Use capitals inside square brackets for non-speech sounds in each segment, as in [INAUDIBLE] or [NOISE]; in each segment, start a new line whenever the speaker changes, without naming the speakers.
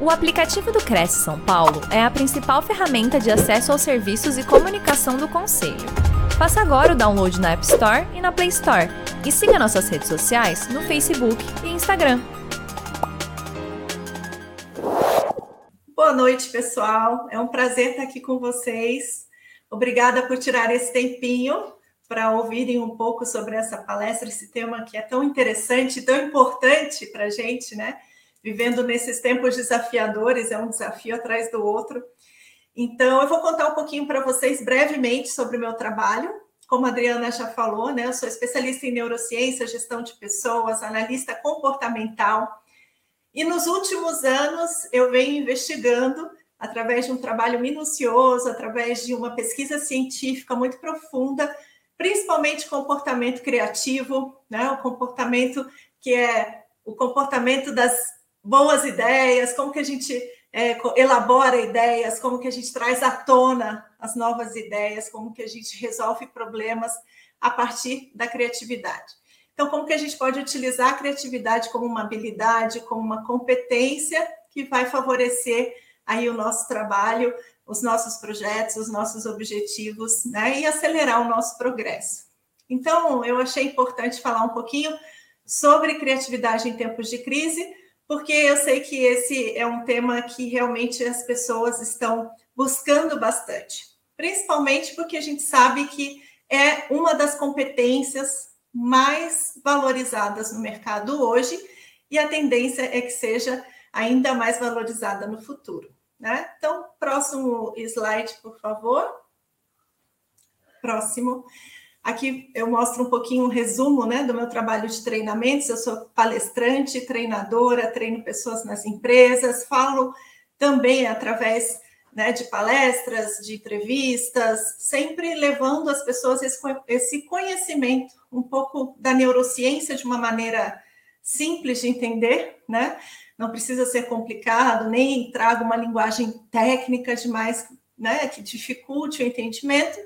O aplicativo do Cresce São Paulo é a principal ferramenta de acesso aos serviços e comunicação do Conselho. Faça agora o download na App Store e na Play Store. E siga nossas redes sociais no Facebook e Instagram.
Boa noite, pessoal. É um prazer estar aqui com vocês. Obrigada por tirar esse tempinho para ouvirem um pouco sobre essa palestra, esse tema que é tão interessante, tão importante para a gente, né? Vivendo nesses tempos desafiadores, é um desafio atrás do outro. Então, eu vou contar um pouquinho para vocês brevemente sobre o meu trabalho. Como a Adriana já falou, né, eu sou especialista em neurociência, gestão de pessoas, analista comportamental. E nos últimos anos, eu venho investigando, através de um trabalho minucioso, através de uma pesquisa científica muito profunda, principalmente comportamento criativo, né, o comportamento que é o comportamento das boas ideias, como que a gente é, elabora ideias, como que a gente traz à tona as novas ideias, como que a gente resolve problemas a partir da criatividade. Então, como que a gente pode utilizar a criatividade como uma habilidade, como uma competência que vai favorecer aí o nosso trabalho, os nossos projetos, os nossos objetivos, né, e acelerar o nosso progresso. Então, eu achei importante falar um pouquinho sobre criatividade em tempos de crise, porque eu sei que esse é um tema que realmente as pessoas estão buscando bastante, principalmente porque a gente sabe que é uma das competências mais valorizadas no mercado hoje e a tendência é que seja ainda mais valorizada no futuro. Né? Então, próximo slide, por favor. Próximo. Aqui eu mostro um pouquinho um resumo né, do meu trabalho de treinamentos. Eu sou palestrante, treinadora, treino pessoas nas empresas, falo também através né, de palestras, de entrevistas, sempre levando as pessoas esse, conhecimento, um pouco da neurociência de uma maneira simples de entender, né? Não precisa ser complicado, nem traga uma linguagem técnica demais, né, que dificulte o entendimento,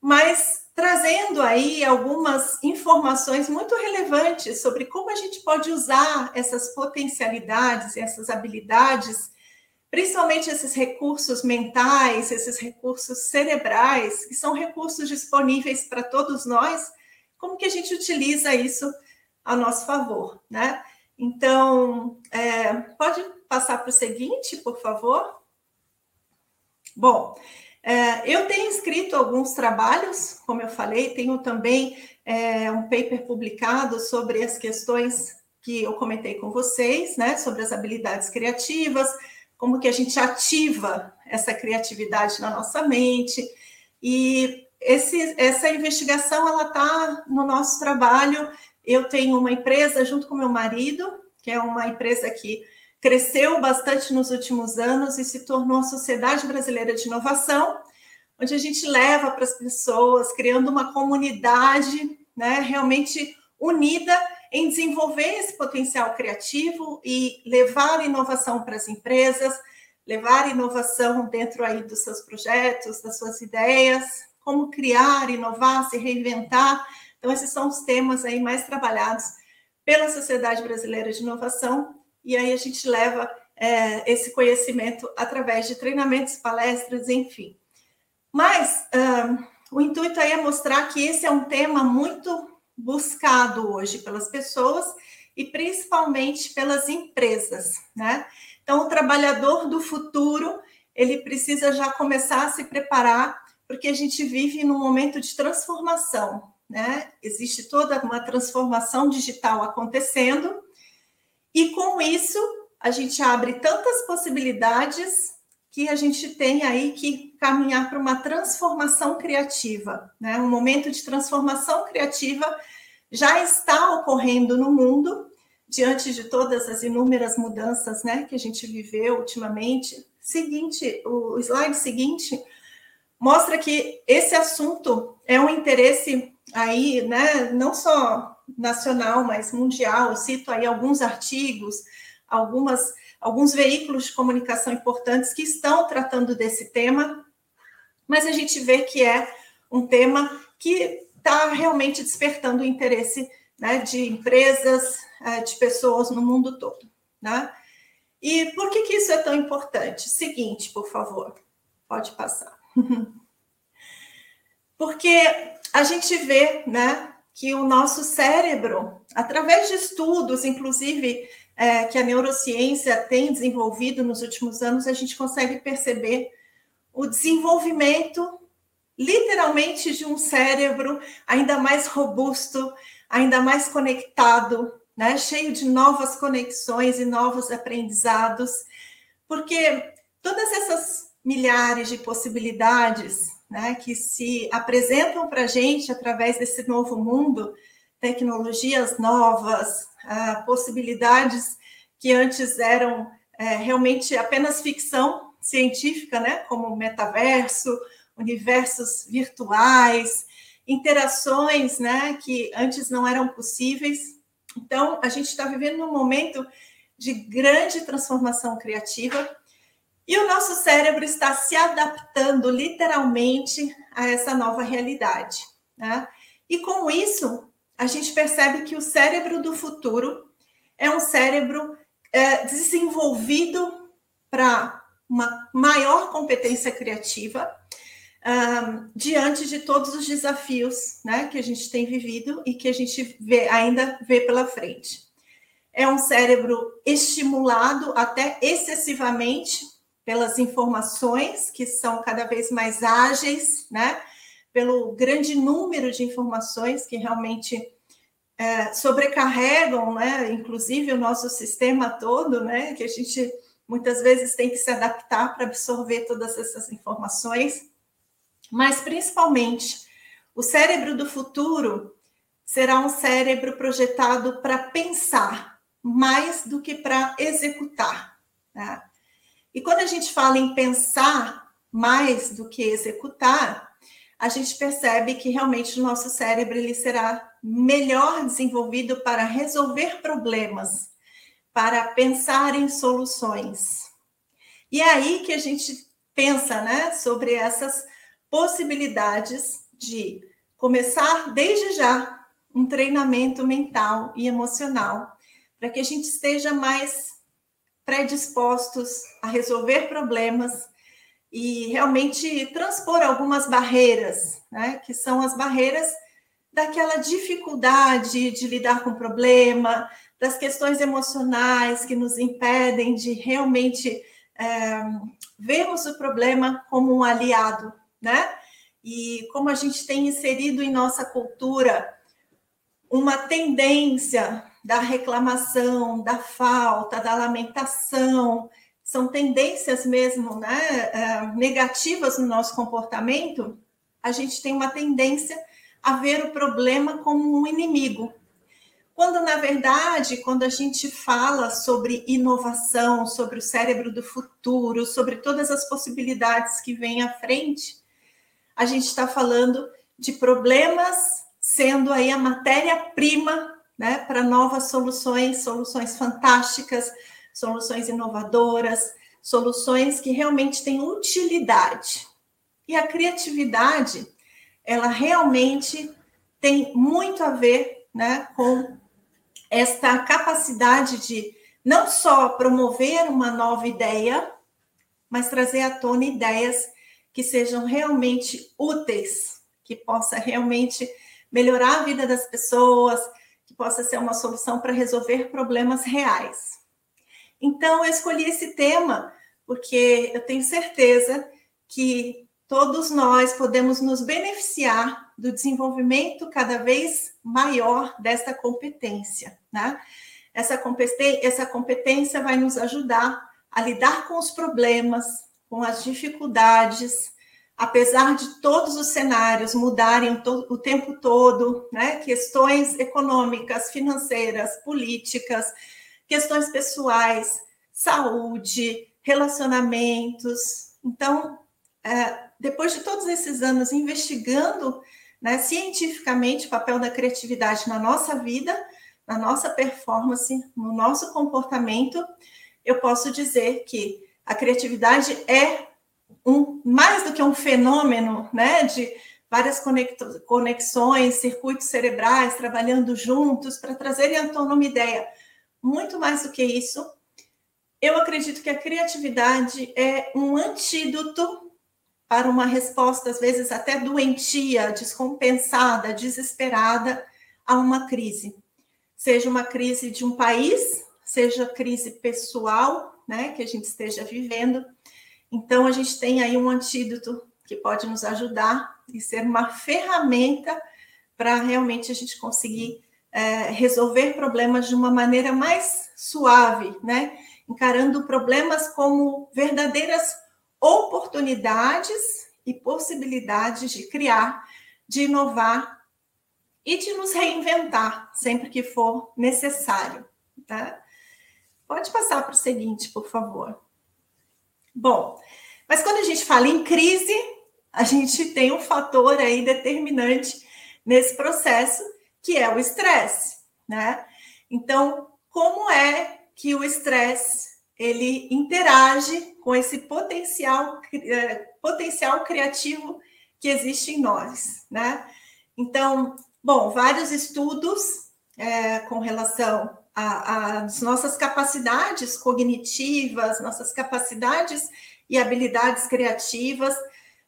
mas trazendo aí algumas informações muito relevantes sobre como a gente pode usar essas potencialidades, essas habilidades, principalmente esses recursos mentais, esses recursos cerebrais, que são recursos disponíveis para todos nós, como que a gente utiliza isso a nosso favor, né? Então, é, pode passar para o seguinte, por favor? Bom, é, eu tenho escrito alguns trabalhos, como eu falei, tenho também é, um paper publicado sobre as questões que eu comentei com vocês, né, sobre as habilidades criativas, como que a gente ativa essa criatividade na nossa mente. E esse, essa investigação ela está no nosso trabalho. Eu tenho uma empresa junto com meu marido, que é uma empresa que cresceu bastante nos últimos anos e se tornou a Sociedade Brasileira de Inovação, onde a gente leva para as pessoas, criando uma comunidade né, realmente unida em desenvolver esse potencial criativo e levar inovação para as empresas, levar inovação dentro aí dos seus projetos, das suas ideias, como criar, inovar, se reinventar. Então, esses são os temas aí mais trabalhados pela Sociedade Brasileira de Inovação e aí a gente leva é, esse conhecimento através de treinamentos, palestras, enfim. Mas um, o intuito aí é mostrar que esse é um tema muito buscado hoje pelas pessoas e principalmente pelas empresas, né? Então, o trabalhador do futuro, ele precisa já começar a se preparar, porque a gente vive num momento de transformação, né? Existe toda uma transformação digital acontecendo, e com isso, a gente abre tantas possibilidades que a gente tem aí que caminhar para uma transformação criativa, né? Um momento de transformação criativa já está ocorrendo no mundo diante de todas as inúmeras mudanças, né, que a gente viveu ultimamente. Seguinte, o slide seguinte mostra que esse assunto é um interesse aí, né, não só nacional, mas mundial. Eu cito aí alguns artigos, algumas, alguns veículos de comunicação importantes que estão tratando desse tema, mas a gente vê que é um tema que está realmente despertando o interesse né, de empresas, é, de pessoas no mundo todo. Né? E por que, que isso é tão importante? Seguinte, por favor, pode passar. [LAUGHS] Porque a gente vê, né, que o nosso cérebro, através de estudos, inclusive é, que a neurociência tem desenvolvido nos últimos anos, a gente consegue perceber o desenvolvimento, literalmente, de um cérebro ainda mais robusto, ainda mais conectado, né? cheio de novas conexões e novos aprendizados, porque todas essas milhares de possibilidades né, que se apresentam para a gente através desse novo mundo, tecnologias novas, uh, possibilidades que antes eram é, realmente apenas ficção científica, né, como metaverso, universos virtuais, interações né, que antes não eram possíveis. Então, a gente está vivendo um momento de grande transformação criativa e o nosso cérebro está se adaptando literalmente a essa nova realidade. Né? E com isso, a gente percebe que o cérebro do futuro é um cérebro é, desenvolvido para uma maior competência criativa um, diante de todos os desafios né, que a gente tem vivido e que a gente vê, ainda vê pela frente. É um cérebro estimulado até excessivamente pelas informações que são cada vez mais ágeis, né? Pelo grande número de informações que realmente é, sobrecarregam, né? Inclusive o nosso sistema todo, né? Que a gente muitas vezes tem que se adaptar para absorver todas essas informações. Mas principalmente o cérebro do futuro será um cérebro projetado para pensar mais do que para executar. Né? E quando a gente fala em pensar mais do que executar, a gente percebe que realmente o nosso cérebro ele será melhor desenvolvido para resolver problemas, para pensar em soluções. E é aí que a gente pensa, né, sobre essas possibilidades de começar desde já um treinamento mental e emocional, para que a gente esteja mais predispostos a resolver problemas e realmente transpor algumas barreiras, né, que são as barreiras daquela dificuldade de lidar com o problema, das questões emocionais que nos impedem de realmente é, vermos o problema como um aliado, né? E como a gente tem inserido em nossa cultura uma tendência da reclamação, da falta, da lamentação, são tendências mesmo né, é, negativas no nosso comportamento, a gente tem uma tendência a ver o problema como um inimigo. Quando, na verdade, quando a gente fala sobre inovação, sobre o cérebro do futuro, sobre todas as possibilidades que vêm à frente, a gente está falando de problemas sendo aí a matéria-prima né, para novas soluções, soluções fantásticas, soluções inovadoras, soluções que realmente têm utilidade. E a criatividade, ela realmente tem muito a ver né, com esta capacidade de não só promover uma nova ideia, mas trazer à tona ideias que sejam realmente úteis, que possa realmente melhorar a vida das pessoas, que possa ser uma solução para resolver problemas reais. Então, eu escolhi esse tema porque eu tenho certeza que todos nós podemos nos beneficiar do desenvolvimento cada vez maior desta competência, né? Essa competência, essa competência vai nos ajudar a lidar com os problemas, com as dificuldades, apesar de todos os cenários mudarem o, tempo todo, né? questões econômicas, financeiras, políticas, questões pessoais, saúde, relacionamentos. Então, é, depois de todos esses anos investigando né, cientificamente o papel da criatividade na nossa vida, na nossa performance, no nosso comportamento, eu posso dizer que a criatividade é um, mais do que um fenômeno né, de várias conexões, circuitos cerebrais trabalhando juntos para trazerem à tona uma ideia. Muito mais do que isso, eu acredito que a criatividade é um antídoto para uma resposta, às vezes até doentia, descompensada, desesperada a uma crise. Seja uma crise de um país, seja crise pessoal, né, que a gente esteja vivendo. Então, a gente tem aí um antídoto que pode nos ajudar e ser uma ferramenta para realmente a gente conseguir é, resolver problemas de uma maneira mais suave, né? Encarando problemas como verdadeiras oportunidades e possibilidades de criar, de inovar e de nos reinventar sempre que for necessário. Tá? Pode passar para o seguinte, por favor. Bom, mas quando a gente fala em crise, a gente tem um fator aí determinante nesse processo, que é o estresse, né? Então, como é que o estresse ele interage com esse potencial, é, potencial criativo que existe em nós, né? Então, bom, vários estudos é, com relação às nossas capacidades cognitivas, nossas capacidades e habilidades criativas,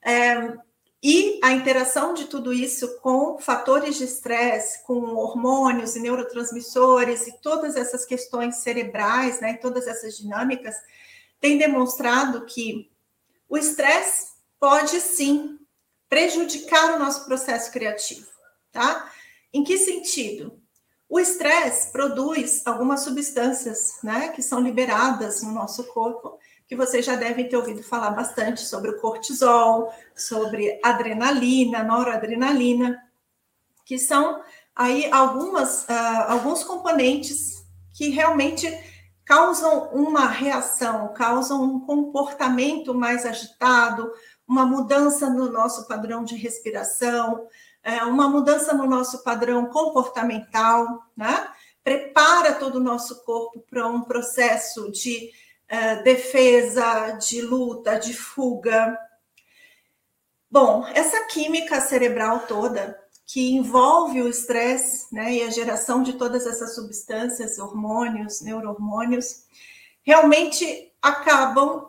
é, e a interação de tudo isso com fatores de estresse, com hormônios e neurotransmissores e todas essas questões cerebrais, né, todas essas dinâmicas, tem demonstrado que o estresse pode sim prejudicar o nosso processo criativo, tá? Em que sentido? O estresse produz algumas substâncias, né, que são liberadas no nosso corpo que vocês já devem ter ouvido falar bastante sobre o cortisol, sobre adrenalina, noradrenalina, que são aí algumas, uh, alguns componentes que realmente causam uma reação, causam um comportamento mais agitado, uma mudança no nosso padrão de respiração, é, uma mudança no nosso padrão comportamental, né? Prepara todo o nosso corpo para um processo de uh, defesa, de luta, de fuga. Bom, essa química cerebral toda que envolve o estresse né, e a geração de todas essas substâncias, hormônios, neurohormônios, realmente acabam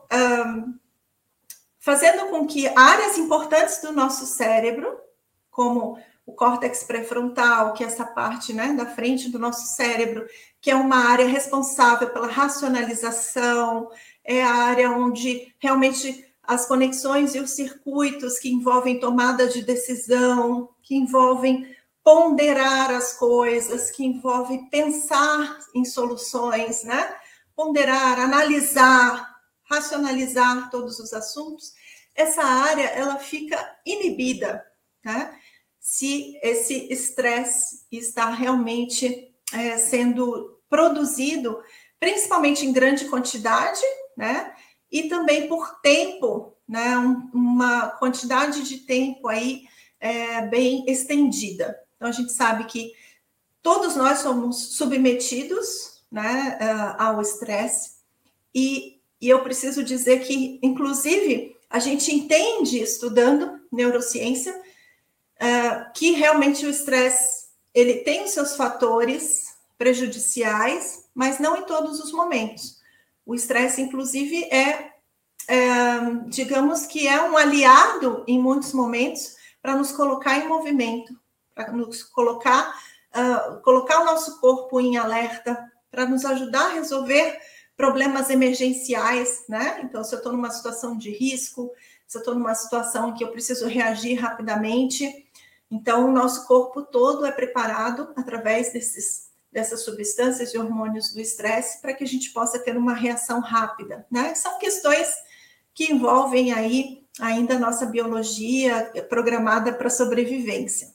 fazendo com que áreas importantes do nosso cérebro, como o córtex pré-frontal, que é essa parte né, da frente do nosso cérebro, que é uma área responsável pela racionalização, é a área onde realmente as conexões e os circuitos que envolvem tomada de decisão, que envolvem ponderar as coisas, que envolvem pensar em soluções, né? Ponderar, analisar, racionalizar todos os assuntos. Essa área ela fica inibida, né? Se esse estresse está realmente é, sendo produzido, principalmente em grande quantidade, né? E também por tempo, né? Um, uma quantidade de tempo aí é, bem estendida. Então a gente sabe que todos nós somos submetidos, né, ao estresse e, e eu preciso dizer que, inclusive, a gente entende estudando neurociência uh, que realmente o estresse ele tem os seus fatores prejudiciais, mas não em todos os momentos. O estresse, inclusive, é, é, digamos que é um aliado em muitos momentos para nos colocar em movimento, para nos colocar, uh, colocar o nosso corpo em alerta, para nos ajudar a resolver problemas emergenciais, né? Então, se eu estou numa situação de risco, se eu estou numa situação em que eu preciso reagir rapidamente, então o nosso corpo todo é preparado através desses dessas substâncias e hormônios do estresse para que a gente possa ter uma reação rápida, né? São questões que envolvem aí ainda a nossa biologia programada para sobrevivência.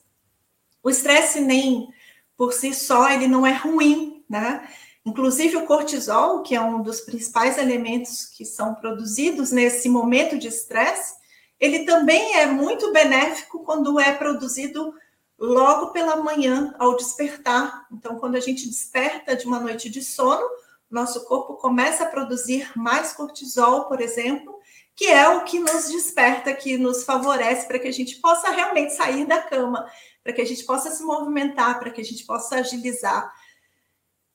O estresse nem por si só ele não é ruim, né? Inclusive o cortisol, que é um dos principais elementos que são produzidos nesse momento de estresse, ele também é muito benéfico quando é produzido logo pela manhã, ao despertar. Então, quando a gente desperta de uma noite de sono, nosso corpo começa a produzir mais cortisol, por exemplo, que é o que nos desperta, que nos favorece para que a gente possa realmente sair da cama, para que a gente possa se movimentar, para que a gente possa agilizar.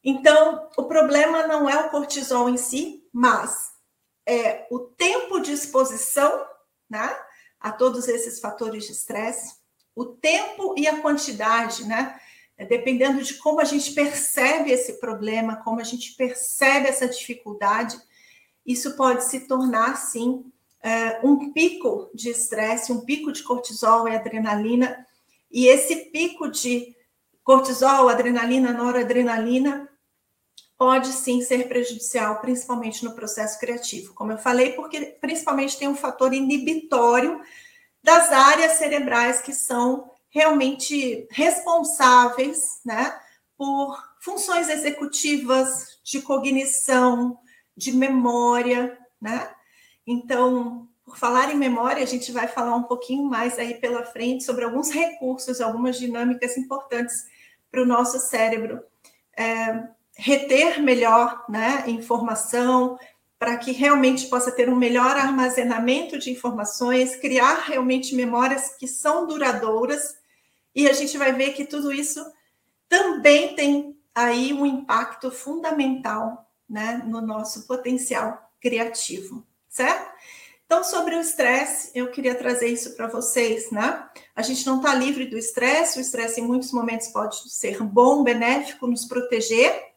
Então, o problema não é o cortisol em si, mas é, o tempo de exposição né, a todos esses fatores de estresse, o tempo e a quantidade, né? É, dependendo de como a gente percebe esse problema, como a gente percebe essa dificuldade, isso pode se tornar, sim, é, um pico de estresse, um pico de cortisol e adrenalina, e esse pico de cortisol, adrenalina, noradrenalina, pode sim ser prejudicial, principalmente no processo criativo. Como eu falei, porque principalmente tem um fator inibitório das áreas cerebrais que são realmente responsáveis, né, por funções executivas de cognição, de memória, né? Então, por falar em memória, a gente vai falar um pouquinho mais aí pela frente sobre alguns recursos, algumas dinâmicas importantes para o nosso cérebro. É, reter melhor né, informação, para que realmente possa ter um melhor armazenamento de informações, criar realmente memórias que são duradouras, e a gente vai ver que tudo isso também tem aí um impacto fundamental né, no nosso potencial criativo, certo? Então, sobre o estresse, eu queria trazer isso para vocês, né? A gente não está livre do estresse, o estresse em muitos momentos pode ser bom, benéfico, nos proteger,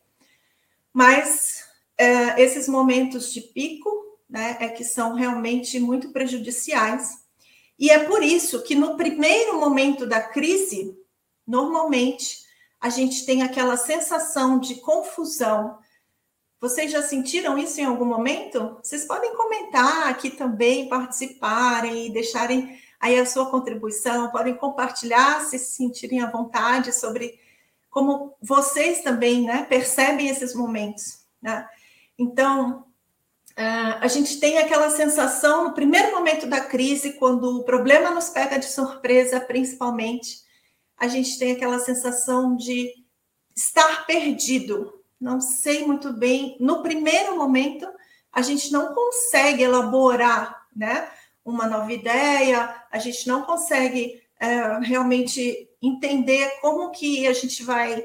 mas é, esses momentos de pico, né, é que são realmente muito prejudiciais. E é por isso que no primeiro momento da crise, normalmente a gente tem aquela sensação de confusão. Vocês já sentiram isso em algum momento? Vocês podem comentar aqui também, participarem e deixarem aí a sua contribuição, podem compartilhar se se sentirem à vontade sobre como vocês também né, percebem esses momentos. Né? Então, é, a gente tem aquela sensação no primeiro momento da crise, quando o problema nos pega de surpresa, principalmente, a gente tem aquela sensação de estar perdido. Não sei muito bem. No primeiro momento, a gente não consegue elaborar né, uma nova ideia, a gente não consegue é, realmente entender como que a gente vai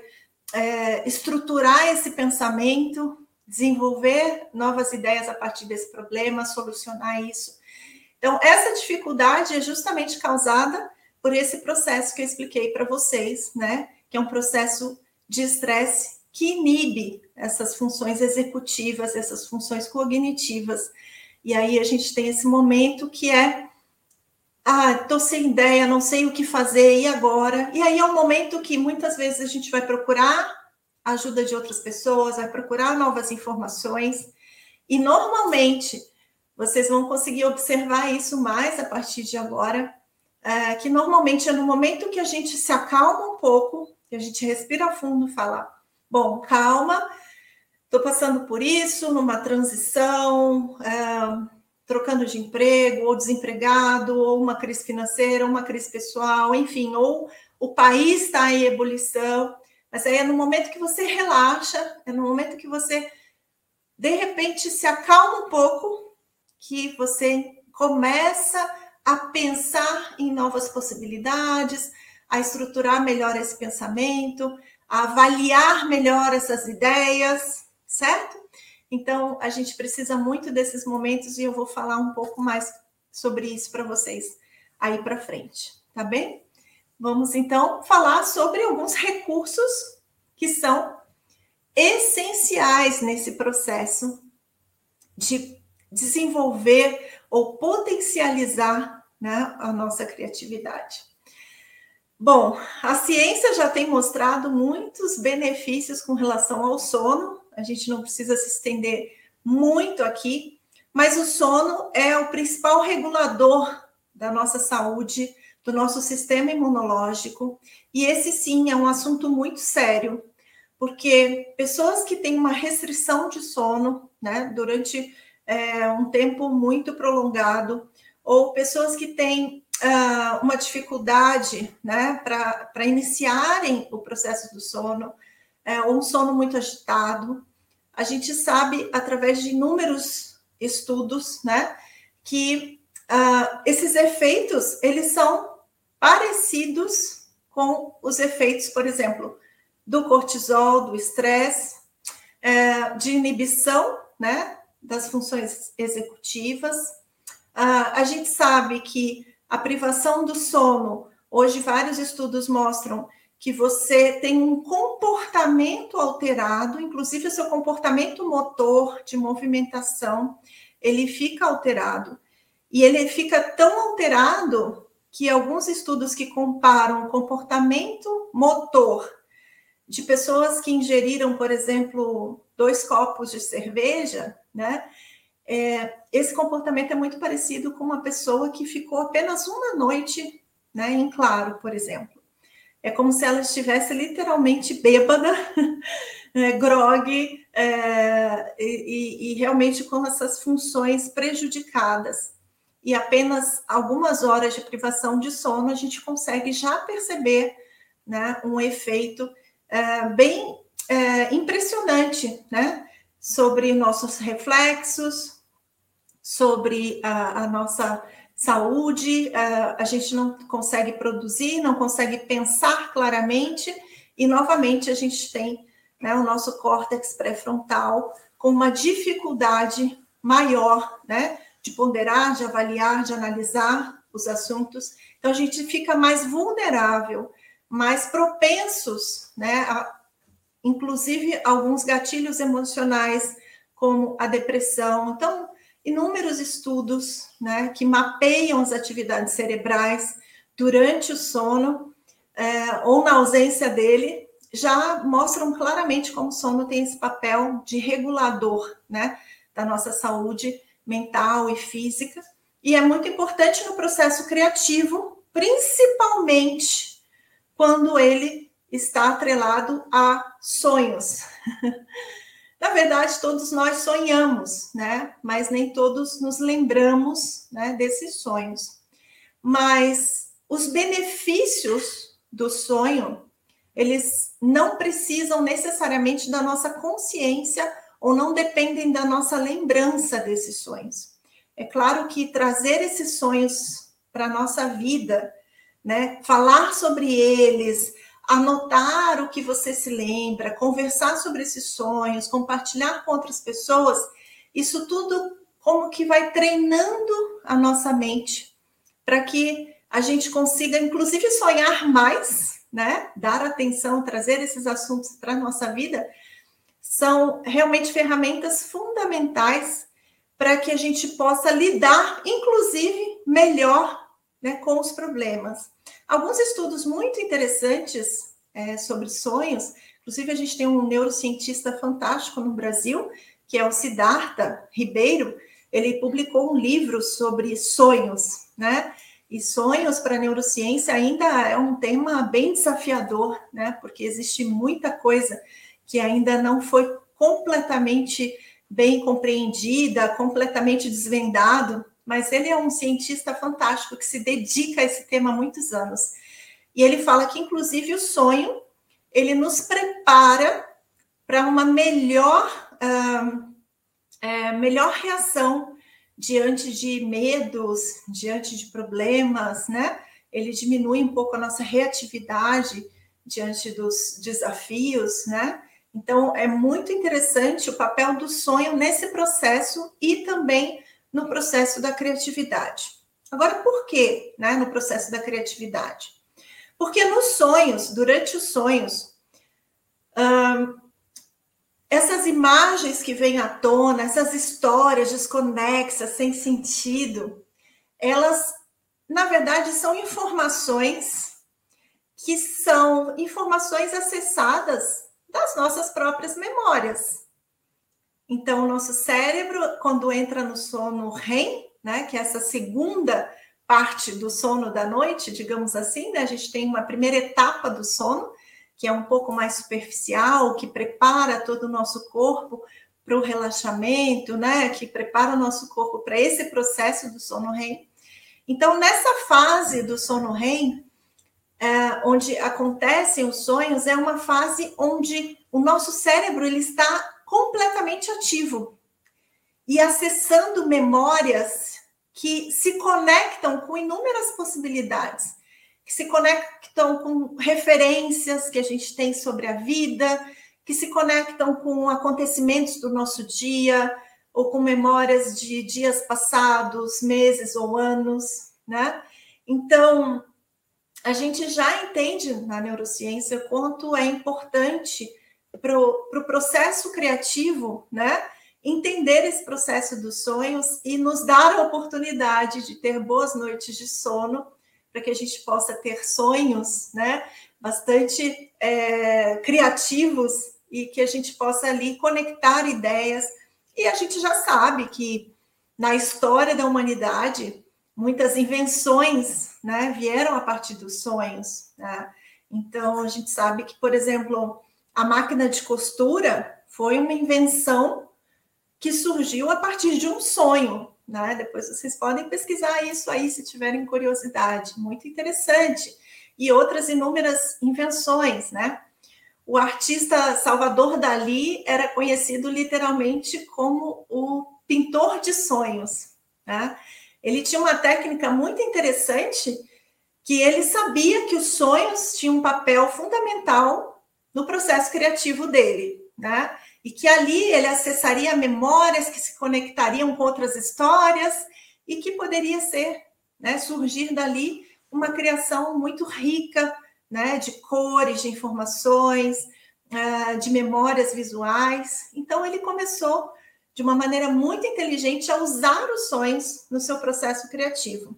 é, estruturar esse pensamento, desenvolver novas ideias a partir desse problema, solucionar isso. Então, essa dificuldade é justamente causada por esse processo que eu expliquei para vocês, né? Que é um processo de estresse que inibe essas funções executivas, essas funções cognitivas. E aí a gente tem esse momento que é ah, estou sem ideia, não sei o que fazer, e agora? E aí é um momento que muitas vezes a gente vai procurar a ajuda de outras pessoas, vai procurar novas informações, e normalmente vocês vão conseguir observar isso mais a partir de agora, é, que normalmente é no momento que a gente se acalma um pouco, que a gente respira fundo fala: bom, calma, estou passando por isso, numa transição. É, trocando de emprego, ou desempregado, ou uma crise financeira, ou uma crise pessoal, enfim, ou o país está em ebulição. Mas aí é no momento que você relaxa, é no momento que você, de repente, se acalma um pouco, que você começa a pensar em novas possibilidades, a estruturar melhor esse pensamento, a avaliar melhor essas ideias, certo? Então, a gente precisa muito desses momentos e eu vou falar um pouco mais sobre isso para vocês aí para frente, tá bem? Vamos então falar sobre alguns recursos que são essenciais nesse processo de desenvolver ou potencializar né, a nossa criatividade. Bom, a ciência já tem mostrado muitos benefícios com relação ao sono, a gente não precisa se estender muito aqui, mas o sono é o principal regulador da nossa saúde, do nosso sistema imunológico, e esse sim é um assunto muito sério, porque pessoas que têm uma restrição de sono, né, durante é, um tempo muito prolongado, ou pessoas que têm uh, uma dificuldade, né, para iniciarem o processo do sono, é, ou um sono muito agitado, a gente sabe, através de inúmeros estudos, né, que uh, esses efeitos, eles são parecidos com os efeitos, por exemplo, do cortisol, do estresse, é, de inibição, né, das funções executivas. Uh, a gente sabe que a privação do sono, hoje vários estudos mostram que você tem um comportamento alterado, inclusive o seu comportamento motor de movimentação, ele fica alterado. E ele fica tão alterado que alguns estudos que comparam o comportamento motor de pessoas que ingeriram, por exemplo, dois copos de cerveja, né? É, esse comportamento é muito parecido com uma pessoa que ficou apenas uma noite né, em claro, por exemplo. É como se ela estivesse literalmente bêbada, [LAUGHS] é, grog, é, e, e realmente com essas funções prejudicadas. E apenas algumas horas de privação de sono a gente consegue já perceber né, um efeito é, bem é, impressionante né, sobre nossos reflexos, sobre a, a nossa saúde, a, a gente não consegue produzir, não consegue pensar claramente, e novamente a gente tem né, o nosso córtex pré-frontal com uma dificuldade maior né, de ponderar, de avaliar, de analisar os assuntos. Então a gente fica mais vulnerável, mais propensos, né, a, inclusive alguns gatilhos emocionais, como a depressão. Então, inúmeros estudos né, que mapeiam as atividades cerebrais durante o sono é, ou na ausência dele, já mostram claramente como o sono tem esse papel de regulador né, da nossa saúde mental e física. E é muito importante no processo criativo, principalmente quando ele está atrelado a sonhos. [LAUGHS] Na verdade, todos nós sonhamos, né? Mas nem todos nos lembramos né, desses sonhos. Mas os benefícios do sonho, eles não precisam necessariamente da nossa consciência ou não dependem da nossa lembrança desses sonhos. É claro que trazer esses sonhos para a nossa vida, né, falar sobre eles, anotar o que você se lembra, conversar sobre esses sonhos, compartilhar com outras pessoas, isso tudo como que vai treinando a nossa mente para que a gente consiga, inclusive, sonhar mais, né? Dar atenção, trazer esses assuntos para a nossa vida, são realmente ferramentas fundamentais para que a gente possa lidar, inclusive, melhor né, com os problemas. Alguns estudos muito interessantes é, sobre sonhos, inclusive a gente tem um neurocientista fantástico no Brasil, que é o Siddhartha Ribeiro, ele publicou um livro sobre sonhos, né? E sonhos para a neurociência ainda é um tema bem desafiador, né? Porque existe muita coisa que ainda não foi completamente bem compreendida, completamente desvendado mas ele é um cientista fantástico que se dedica a esse tema há muitos anos. E ele fala que, inclusive, o sonho ele nos prepara para uma melhor, uh, é, melhor reação diante de medos, diante de problemas, né? Ele diminui um pouco a nossa reatividade diante dos desafios, né? Então, é muito interessante o papel do sonho nesse processo e também no processo da criatividade. Agora, por que né, no processo da criatividade? Porque nos sonhos, durante os sonhos, hum, essas imagens que vêm à tona, essas histórias desconexas, sem sentido, elas, na verdade, são informações que são informações acessadas das nossas próprias memórias. Então, o nosso cérebro, quando entra no sono REM, né, que é essa segunda parte do sono da noite, digamos assim, né, a gente tem uma primeira etapa do sono, que é um pouco mais superficial, que prepara todo o nosso corpo para o relaxamento, né, que prepara o nosso corpo para esse processo do sono REM. Então, nessa fase do sono REM, é, onde acontecem os sonhos, é uma fase onde o nosso cérebro ele está completamente ativo e acessando memórias que se conectam com inúmeras possibilidades, que se conectam com referências que a gente tem sobre a vida, que se conectam com acontecimentos do nosso dia, ou com memórias de dias passados, meses ou anos, né? Então, a gente já entende na neurociência quanto é importante para o pro processo criativo, né? Entender esse processo dos sonhos e nos dar a oportunidade de ter boas noites de sono, para que a gente possa ter sonhos, né? Bastante é, criativos e que a gente possa ali conectar ideias. E a gente já sabe que na história da humanidade, muitas invenções né, vieram a partir dos sonhos. Né? Então, a gente sabe que, por exemplo, a máquina de costura foi uma invenção que surgiu a partir de um sonho. Né? Depois vocês podem pesquisar isso aí se tiverem curiosidade. Muito interessante. E outras inúmeras invenções, né? O artista Salvador Dali era conhecido literalmente como o pintor de sonhos. Né? Ele tinha uma técnica muito interessante que ele sabia que os sonhos tinham um papel fundamental no processo criativo dele, né? E que ali ele acessaria memórias que se conectariam com outras histórias e que poderia ser, né, surgir dali uma criação muito rica né, de cores, de informações, uh, de memórias visuais. Então, ele começou de uma maneira muito inteligente a usar os sonhos no seu processo criativo.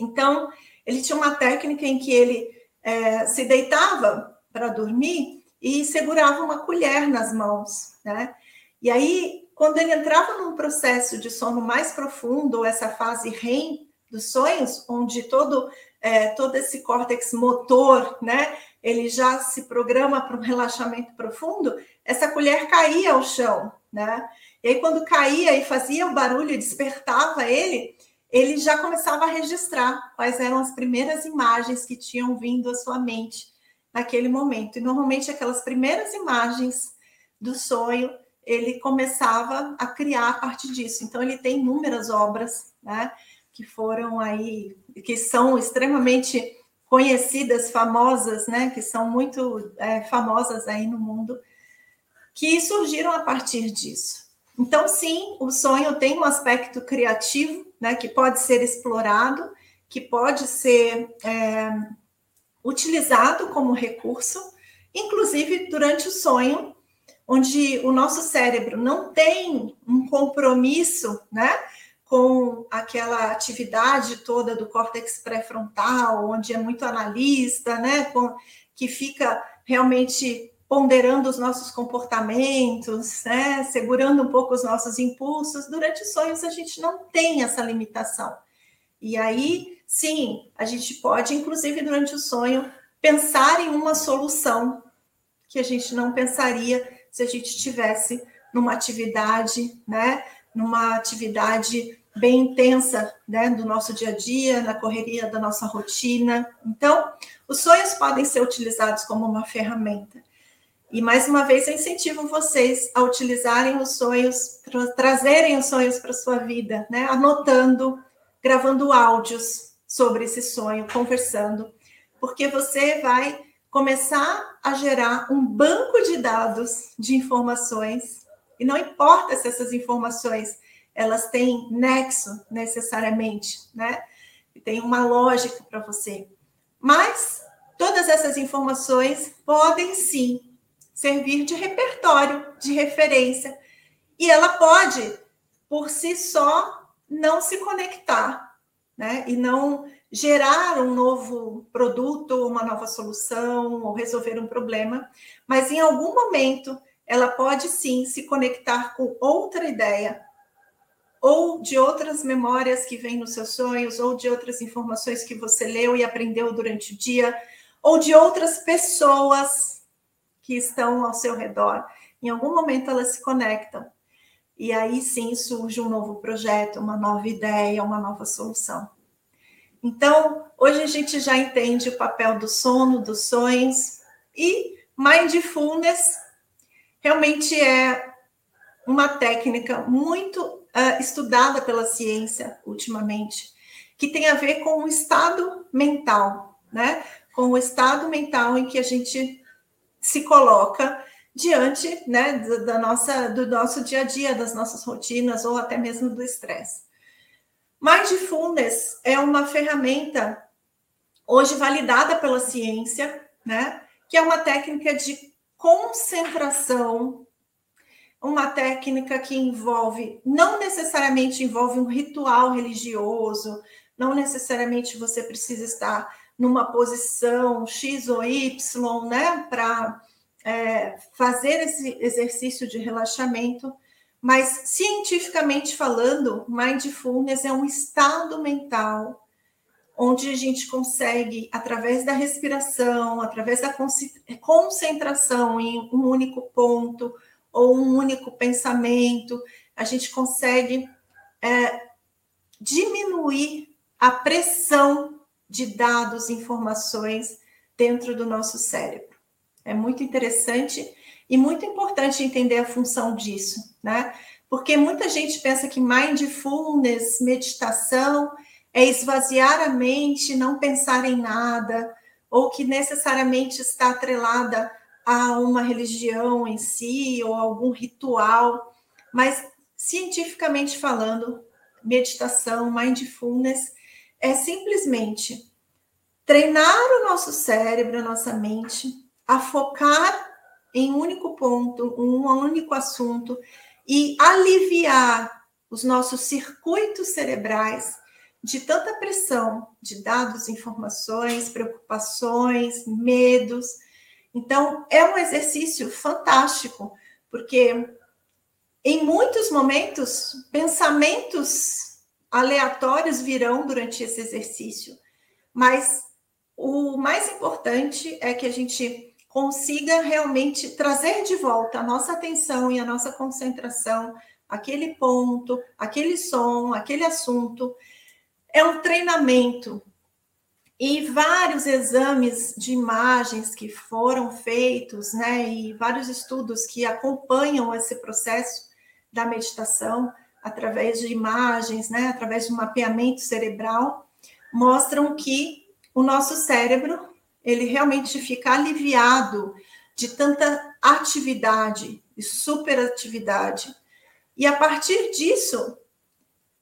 Então, ele tinha uma técnica em que ele é, se deitava para dormir e segurava uma colher nas mãos, né? E aí, quando ele entrava num processo de sono mais profundo, essa fase REM dos sonhos, onde todo é, todo esse córtex motor, né? Ele já se programa para um relaxamento profundo. Essa colher caía ao chão, né? E aí quando caía e fazia o barulho despertava ele, ele já começava a registrar quais eram as primeiras imagens que tinham vindo à sua mente naquele momento. E normalmente aquelas primeiras imagens do sonho ele começava a criar a partir disso. Então ele tem inúmeras obras, né? que foram aí, que são extremamente conhecidas, famosas, né, que são muito é, famosas aí no mundo, que surgiram a partir disso. Então, sim, o sonho tem um aspecto criativo, né, que pode ser explorado, que pode ser é, utilizado como recurso, inclusive durante o sonho, onde o nosso cérebro não tem um compromisso, né, com aquela atividade toda do córtex pré-frontal, onde é muito analista, né, com, que fica realmente ponderando os nossos comportamentos, né, segurando um pouco os nossos impulsos. Durante os sonhos, a gente não tem essa limitação. E aí, sim, a gente pode, inclusive durante o sonho, pensar em uma solução que a gente não pensaria se a gente estivesse numa atividade, né, numa atividade bem intensa né, do nosso dia a dia, na correria da nossa rotina. Então, os sonhos podem ser utilizados como uma ferramenta. E mais uma vez eu incentivo vocês a utilizarem os sonhos, tra trazerem os sonhos para sua vida, né? Anotando, gravando áudios sobre esse sonho, conversando, porque você vai começar a gerar um banco de dados de informações e não importa se essas informações elas têm nexo necessariamente, né? E tem uma lógica para você. Mas todas essas informações podem sim servir de repertório, de referência. E ela pode, por si só, não se conectar, né? E não gerar um novo produto, uma nova solução, ou resolver um problema, mas em algum momento ela pode sim se conectar com outra ideia, ou de outras memórias que vêm nos seus sonhos, ou de outras informações que você leu e aprendeu durante o dia, ou de outras pessoas que estão ao seu redor. Em algum momento elas se conectam. E aí sim surge um novo projeto, uma nova ideia, uma nova solução. Então, hoje a gente já entende o papel do sono, dos sonhos e mindfulness realmente é uma técnica muito uh, estudada pela ciência ultimamente, que tem a ver com o estado mental, né? Com o estado mental em que a gente se coloca diante né, da nossa, do nosso dia a dia, das nossas rotinas ou até mesmo do estresse. Mindfulness é uma ferramenta hoje validada pela ciência, né, que é uma técnica de concentração, uma técnica que envolve, não necessariamente envolve um ritual religioso, não necessariamente você precisa estar numa posição X ou Y, né, para é, fazer esse exercício de relaxamento, mas cientificamente falando, mindfulness é um estado mental onde a gente consegue, através da respiração, através da concentração em um único ponto ou um único pensamento, a gente consegue é, diminuir a pressão de dados, informações dentro do nosso cérebro. É muito interessante e muito importante entender a função disso, né? Porque muita gente pensa que mindfulness, meditação, é esvaziar a mente, não pensar em nada, ou que necessariamente está atrelada a uma religião em si ou algum ritual, mas cientificamente falando, meditação, mindfulness é simplesmente treinar o nosso cérebro, a nossa mente, a focar em um único ponto, um único assunto e aliviar os nossos circuitos cerebrais de tanta pressão de dados, informações, preocupações, medos. Então, é um exercício fantástico, porque em muitos momentos, pensamentos aleatórios virão durante esse exercício, mas o mais importante é que a gente consiga realmente trazer de volta a nossa atenção e a nossa concentração, aquele ponto, aquele som, aquele assunto. É um treinamento. E vários exames de imagens que foram feitos, né, e vários estudos que acompanham esse processo da meditação, através de imagens, né, através de mapeamento cerebral, mostram que o nosso cérebro ele realmente fica aliviado de tanta atividade e superatividade. E a partir disso,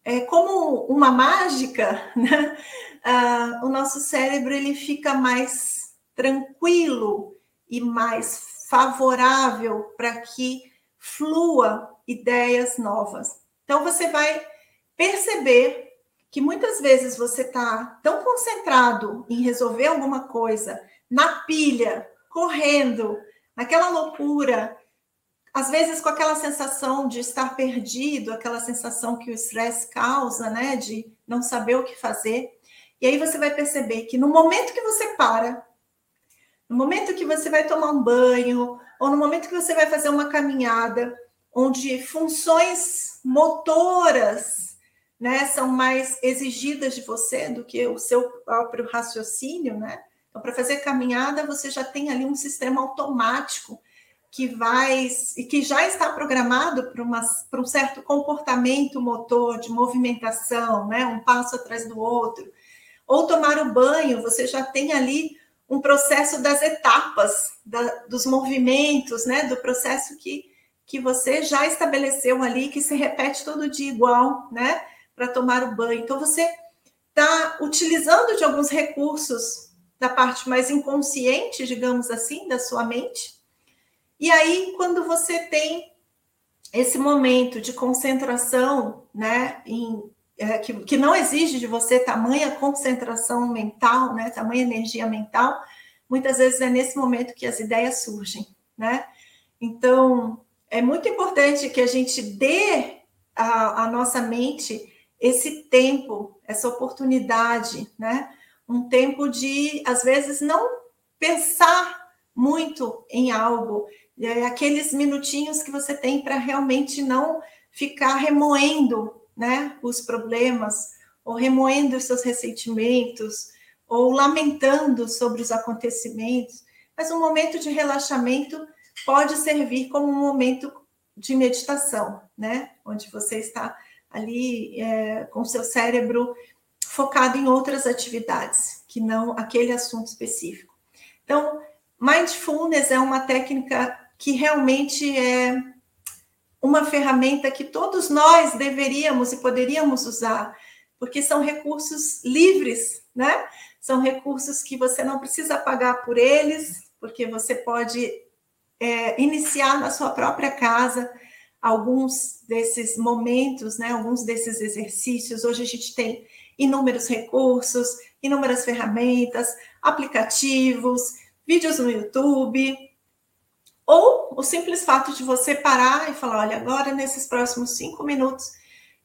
é como uma mágica, [LAUGHS] né? Ah, o nosso cérebro ele fica mais tranquilo e mais favorável para que flua ideias novas. Então, você vai perceber que muitas vezes você está tão concentrado em resolver alguma coisa, na pilha, correndo, naquela loucura, às vezes com aquela sensação de estar perdido, aquela sensação que o estresse causa, né, de não saber o que fazer. E aí você vai perceber que no momento que você para, no momento que você vai tomar um banho, ou no momento que você vai fazer uma caminhada, onde funções motoras né, são mais exigidas de você do que o seu próprio raciocínio, né? Então, para fazer caminhada, você já tem ali um sistema automático que vai e que já está programado para um certo comportamento motor de movimentação, né? Um passo atrás do outro. Ou tomar o banho, você já tem ali um processo das etapas da, dos movimentos, né? Do processo que que você já estabeleceu ali, que se repete todo dia igual, né? Para tomar o banho. Então, você está utilizando de alguns recursos da parte mais inconsciente, digamos assim, da sua mente. E aí, quando você tem esse momento de concentração, né, em, é, que, que não exige de você tamanha concentração mental, né, tamanha energia mental, muitas vezes é nesse momento que as ideias surgem, né? Então, é muito importante que a gente dê à, nossa mente esse tempo, essa oportunidade, né? Um tempo de, às vezes, não pensar muito em algo, aqueles minutinhos que você tem para realmente não ficar remoendo, né, os problemas, ou remoendo os seus ressentimentos, ou lamentando sobre os acontecimentos, mas um momento de relaxamento pode servir como um momento de meditação, né? Onde você está ali é, com seu cérebro focado em outras atividades, que não aquele assunto específico. Então, mindfulness é uma técnica que realmente é uma ferramenta que todos nós deveríamos e poderíamos usar, porque são recursos livres, né? São recursos que você não precisa pagar por eles, porque você pode é, iniciar na sua própria casa alguns desses momentos, né? Alguns desses exercícios. Hoje a gente tem inúmeros recursos, inúmeras ferramentas, aplicativos, vídeos no YouTube, ou o simples fato de você parar e falar: olha, agora nesses próximos cinco minutos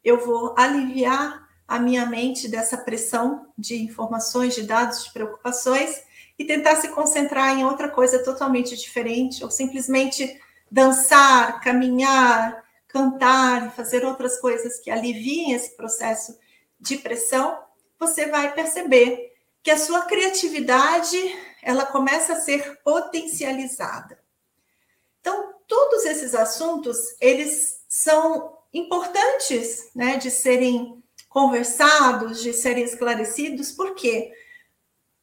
eu vou aliviar a minha mente dessa pressão de informações, de dados, de preocupações e tentar se concentrar em outra coisa totalmente diferente, ou simplesmente dançar, caminhar, cantar, fazer outras coisas que aliviem esse processo de pressão, você vai perceber que a sua criatividade ela começa a ser potencializada. Então, todos esses assuntos, eles são importantes, né, de serem conversados, de serem esclarecidos, por quê?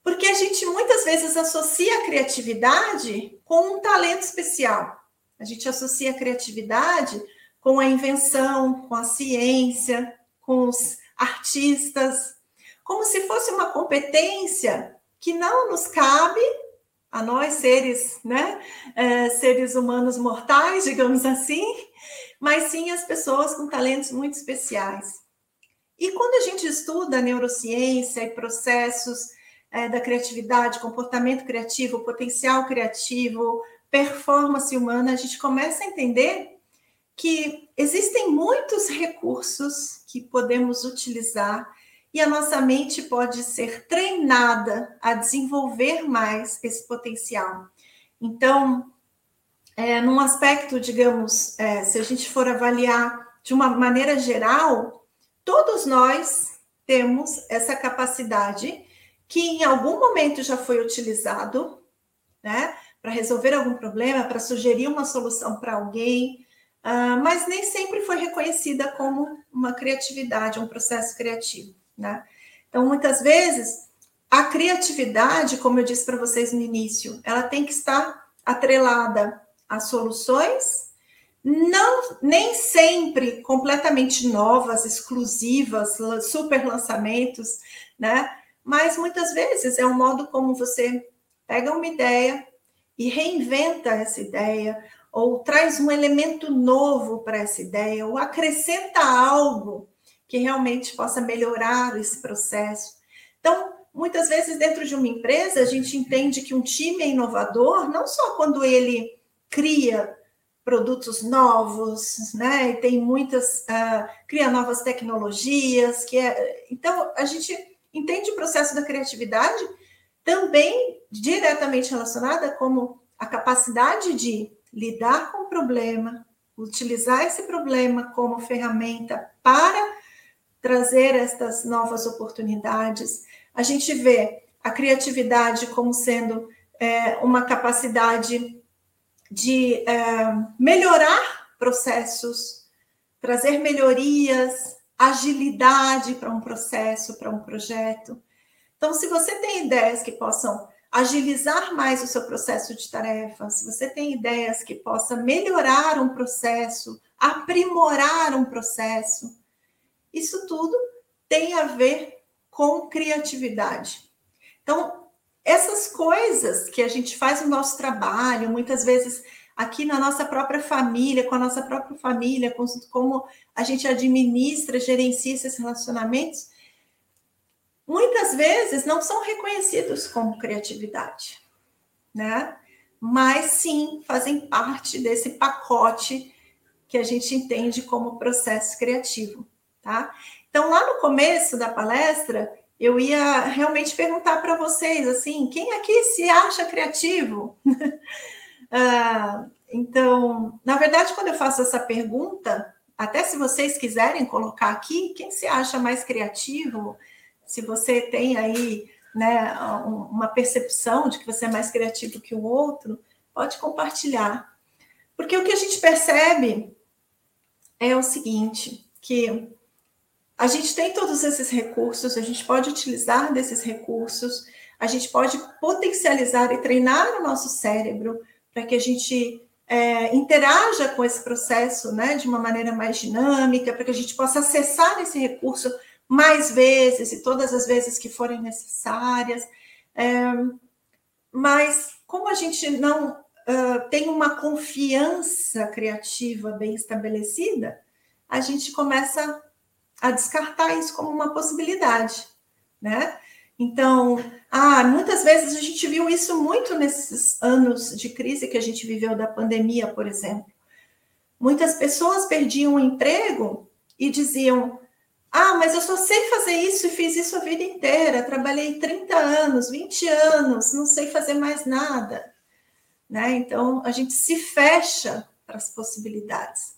Porque a gente muitas vezes associa a criatividade com um talento especial. A gente associa a criatividade com a invenção, com a ciência, com os artistas, como se fosse uma competência que não nos cabe a nós, seres, né, é, seres humanos mortais, digamos assim, mas sim as pessoas com talentos muito especiais. E quando a gente estuda neurociência e processos é, da criatividade, comportamento criativo, potencial criativo, performance humana, a gente começa a entender que existem muitos recursos que podemos utilizar e a nossa mente pode ser treinada a desenvolver mais esse potencial. Então, é, num aspecto, digamos, é, se a gente for avaliar de uma maneira geral, todos nós temos essa capacidade que em algum momento já foi utilizado, né, para resolver algum problema, para sugerir uma solução para alguém, uh, mas nem sempre foi reconhecida como uma criatividade, um processo criativo. Né? Então, muitas vezes, a criatividade, como eu disse para vocês no início, ela tem que estar atrelada a soluções, não nem sempre completamente novas, exclusivas, super lançamentos, né? Mas muitas vezes é um modo como você pega uma ideia e reinventa essa ideia, ou traz um elemento novo para essa ideia, ou acrescenta algo que realmente possa melhorar esse processo. Então, muitas vezes, dentro de uma empresa, a gente entende que um time é inovador não só quando ele cria produtos novos, né? E tem muitas, uh, cria novas tecnologias, que é. Então, a gente entende o processo da criatividade também diretamente relacionada como a capacidade de lidar com o problema, utilizar esse problema como ferramenta para trazer estas novas oportunidades. A gente vê a criatividade como sendo é, uma capacidade de é, melhorar processos, trazer melhorias, agilidade para um processo, para um projeto. Então, se você tem ideias que possam agilizar mais o seu processo de tarefa, se você tem ideias que possam melhorar um processo, aprimorar um processo, isso tudo tem a ver com criatividade. Então, essas coisas que a gente faz no nosso trabalho, muitas vezes aqui na nossa própria família, com a nossa própria família, com como a gente administra, gerencia esses relacionamentos, muitas vezes não são reconhecidos como criatividade, né? Mas sim fazem parte desse pacote que a gente entende como processo criativo tá? Então, lá no começo da palestra, eu ia realmente perguntar para vocês, assim, quem aqui se acha criativo? [LAUGHS] ah, então, na verdade, quando eu faço essa pergunta, até se vocês quiserem colocar aqui, quem se acha mais criativo, se você tem aí né, uma percepção de que você é mais criativo que o outro, pode compartilhar. Porque o que a gente percebe é o seguinte, que a gente tem todos esses recursos, a gente pode utilizar desses recursos, a gente pode potencializar e treinar o nosso cérebro para que a gente é, interaja com esse processo né, de uma maneira mais dinâmica, para que a gente possa acessar esse recurso mais vezes e todas as vezes que forem necessárias. É, mas como a gente não uh, tem uma confiança criativa bem estabelecida, a gente começa a descartar isso como uma possibilidade, né? Então, ah, muitas vezes a gente viu isso muito nesses anos de crise que a gente viveu da pandemia, por exemplo. Muitas pessoas perdiam o emprego e diziam: Ah, mas eu só sei fazer isso e fiz isso a vida inteira. Trabalhei 30 anos, 20 anos, não sei fazer mais nada. Né? Então, a gente se fecha para as possibilidades.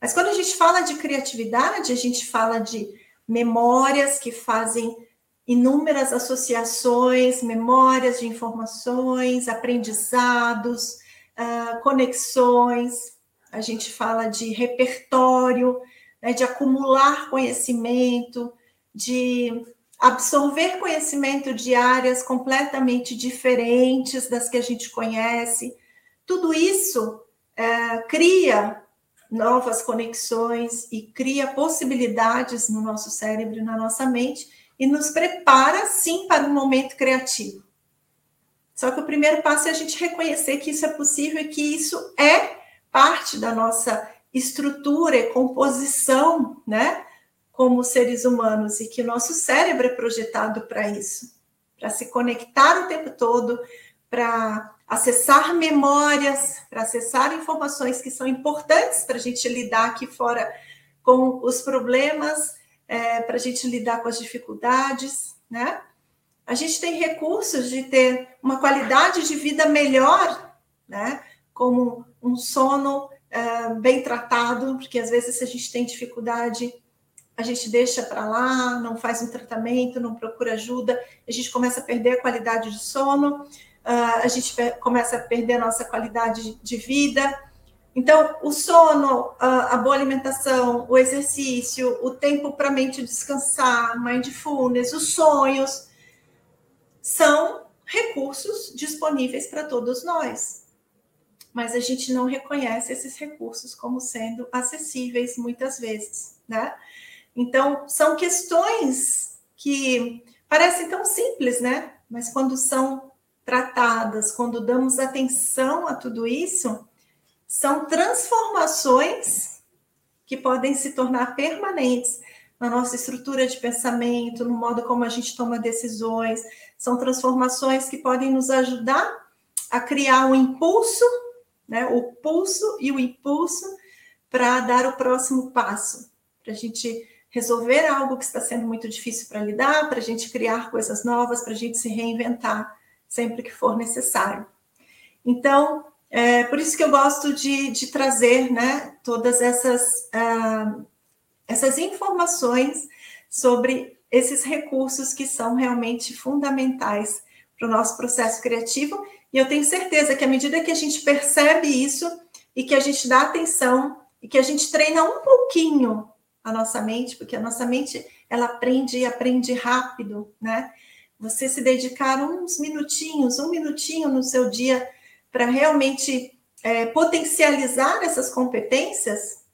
Mas quando a gente fala de criatividade, a gente fala de memórias que fazem inúmeras associações, memórias de informações, aprendizados, uh, conexões. A gente fala de repertório, né, de acumular conhecimento, de absorver conhecimento de áreas completamente diferentes das que a gente conhece. Tudo isso uh, cria novas conexões e cria possibilidades no nosso cérebro na nossa mente e nos prepara, sim, para um momento criativo. Só que o primeiro passo é a gente reconhecer que isso é possível e que isso é parte da nossa estrutura e composição, né? Como seres humanos, e que o nosso cérebro é projetado para isso para se conectar o tempo todo, para acessar memórias, para acessar informações que são importantes para a gente lidar aqui fora com os problemas é, para a gente lidar com as dificuldades, né? A gente tem recursos de ter uma qualidade de vida melhor, né? Como um sono é, bem tratado, porque às vezes se a gente tem dificuldade, a gente deixa para lá, não faz um tratamento, não procura ajuda, a gente começa a perder a qualidade de sono, uh, a gente começa a perder a nossa qualidade de vida, então, o sono, a, boa alimentação, o exercício, o tempo para a mente descansar, mindfulness, os sonhos, são recursos disponíveis para todos nós. Mas a gente não reconhece esses recursos como sendo acessíveis muitas vezes, né? Então, são questões que parecem tão simples, né? Mas quando são tratadas, quando damos atenção a tudo isso, são transformações que podem se tornar permanentes na nossa estrutura de pensamento, no modo como a gente toma decisões. São transformações que podem nos ajudar a criar um impulso, né, o pulso e o impulso para dar o próximo passo, para a gente resolver algo que está sendo muito difícil para lidar, para a gente criar coisas novas, para a gente se reinventar sempre que for necessário. Então, é por isso que eu gosto de, de trazer né, todas essas, uh, essas informações sobre esses recursos que são realmente fundamentais para o nosso processo criativo. E eu tenho certeza que à medida que a gente percebe isso e que a gente dá atenção e que a gente treina um pouquinho a nossa mente, porque a nossa mente ela aprende e aprende rápido, né? Você se dedicar uns minutinhos, um minutinho no seu dia para realmente é, potencializar essas competências,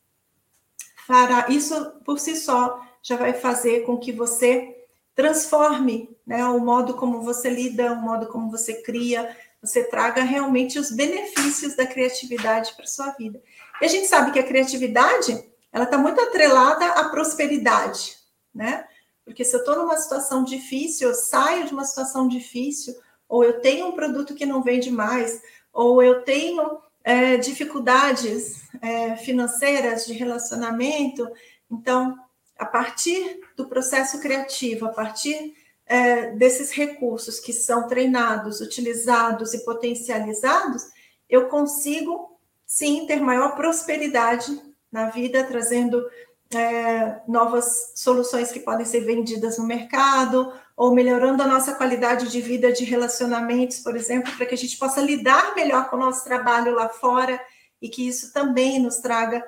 fará isso por si só já vai fazer com que você transforme né, o modo como você lida, o modo como você cria, você traga realmente os benefícios da criatividade para sua vida. E a gente sabe que a criatividade ela está muito atrelada à prosperidade, né? Porque se eu estou numa situação difícil, eu saio de uma situação difícil, ou eu tenho um produto que não vende mais, ou eu tenho é, dificuldades é, financeiras de relacionamento. Então, a partir do processo criativo, a partir é, desses recursos que são treinados, utilizados e potencializados, eu consigo sim ter maior prosperidade na vida, trazendo é, novas soluções que podem ser vendidas no mercado, ou melhorando a nossa qualidade de vida de relacionamentos, por exemplo, para que a gente possa lidar melhor com o nosso trabalho lá fora e que isso também nos traga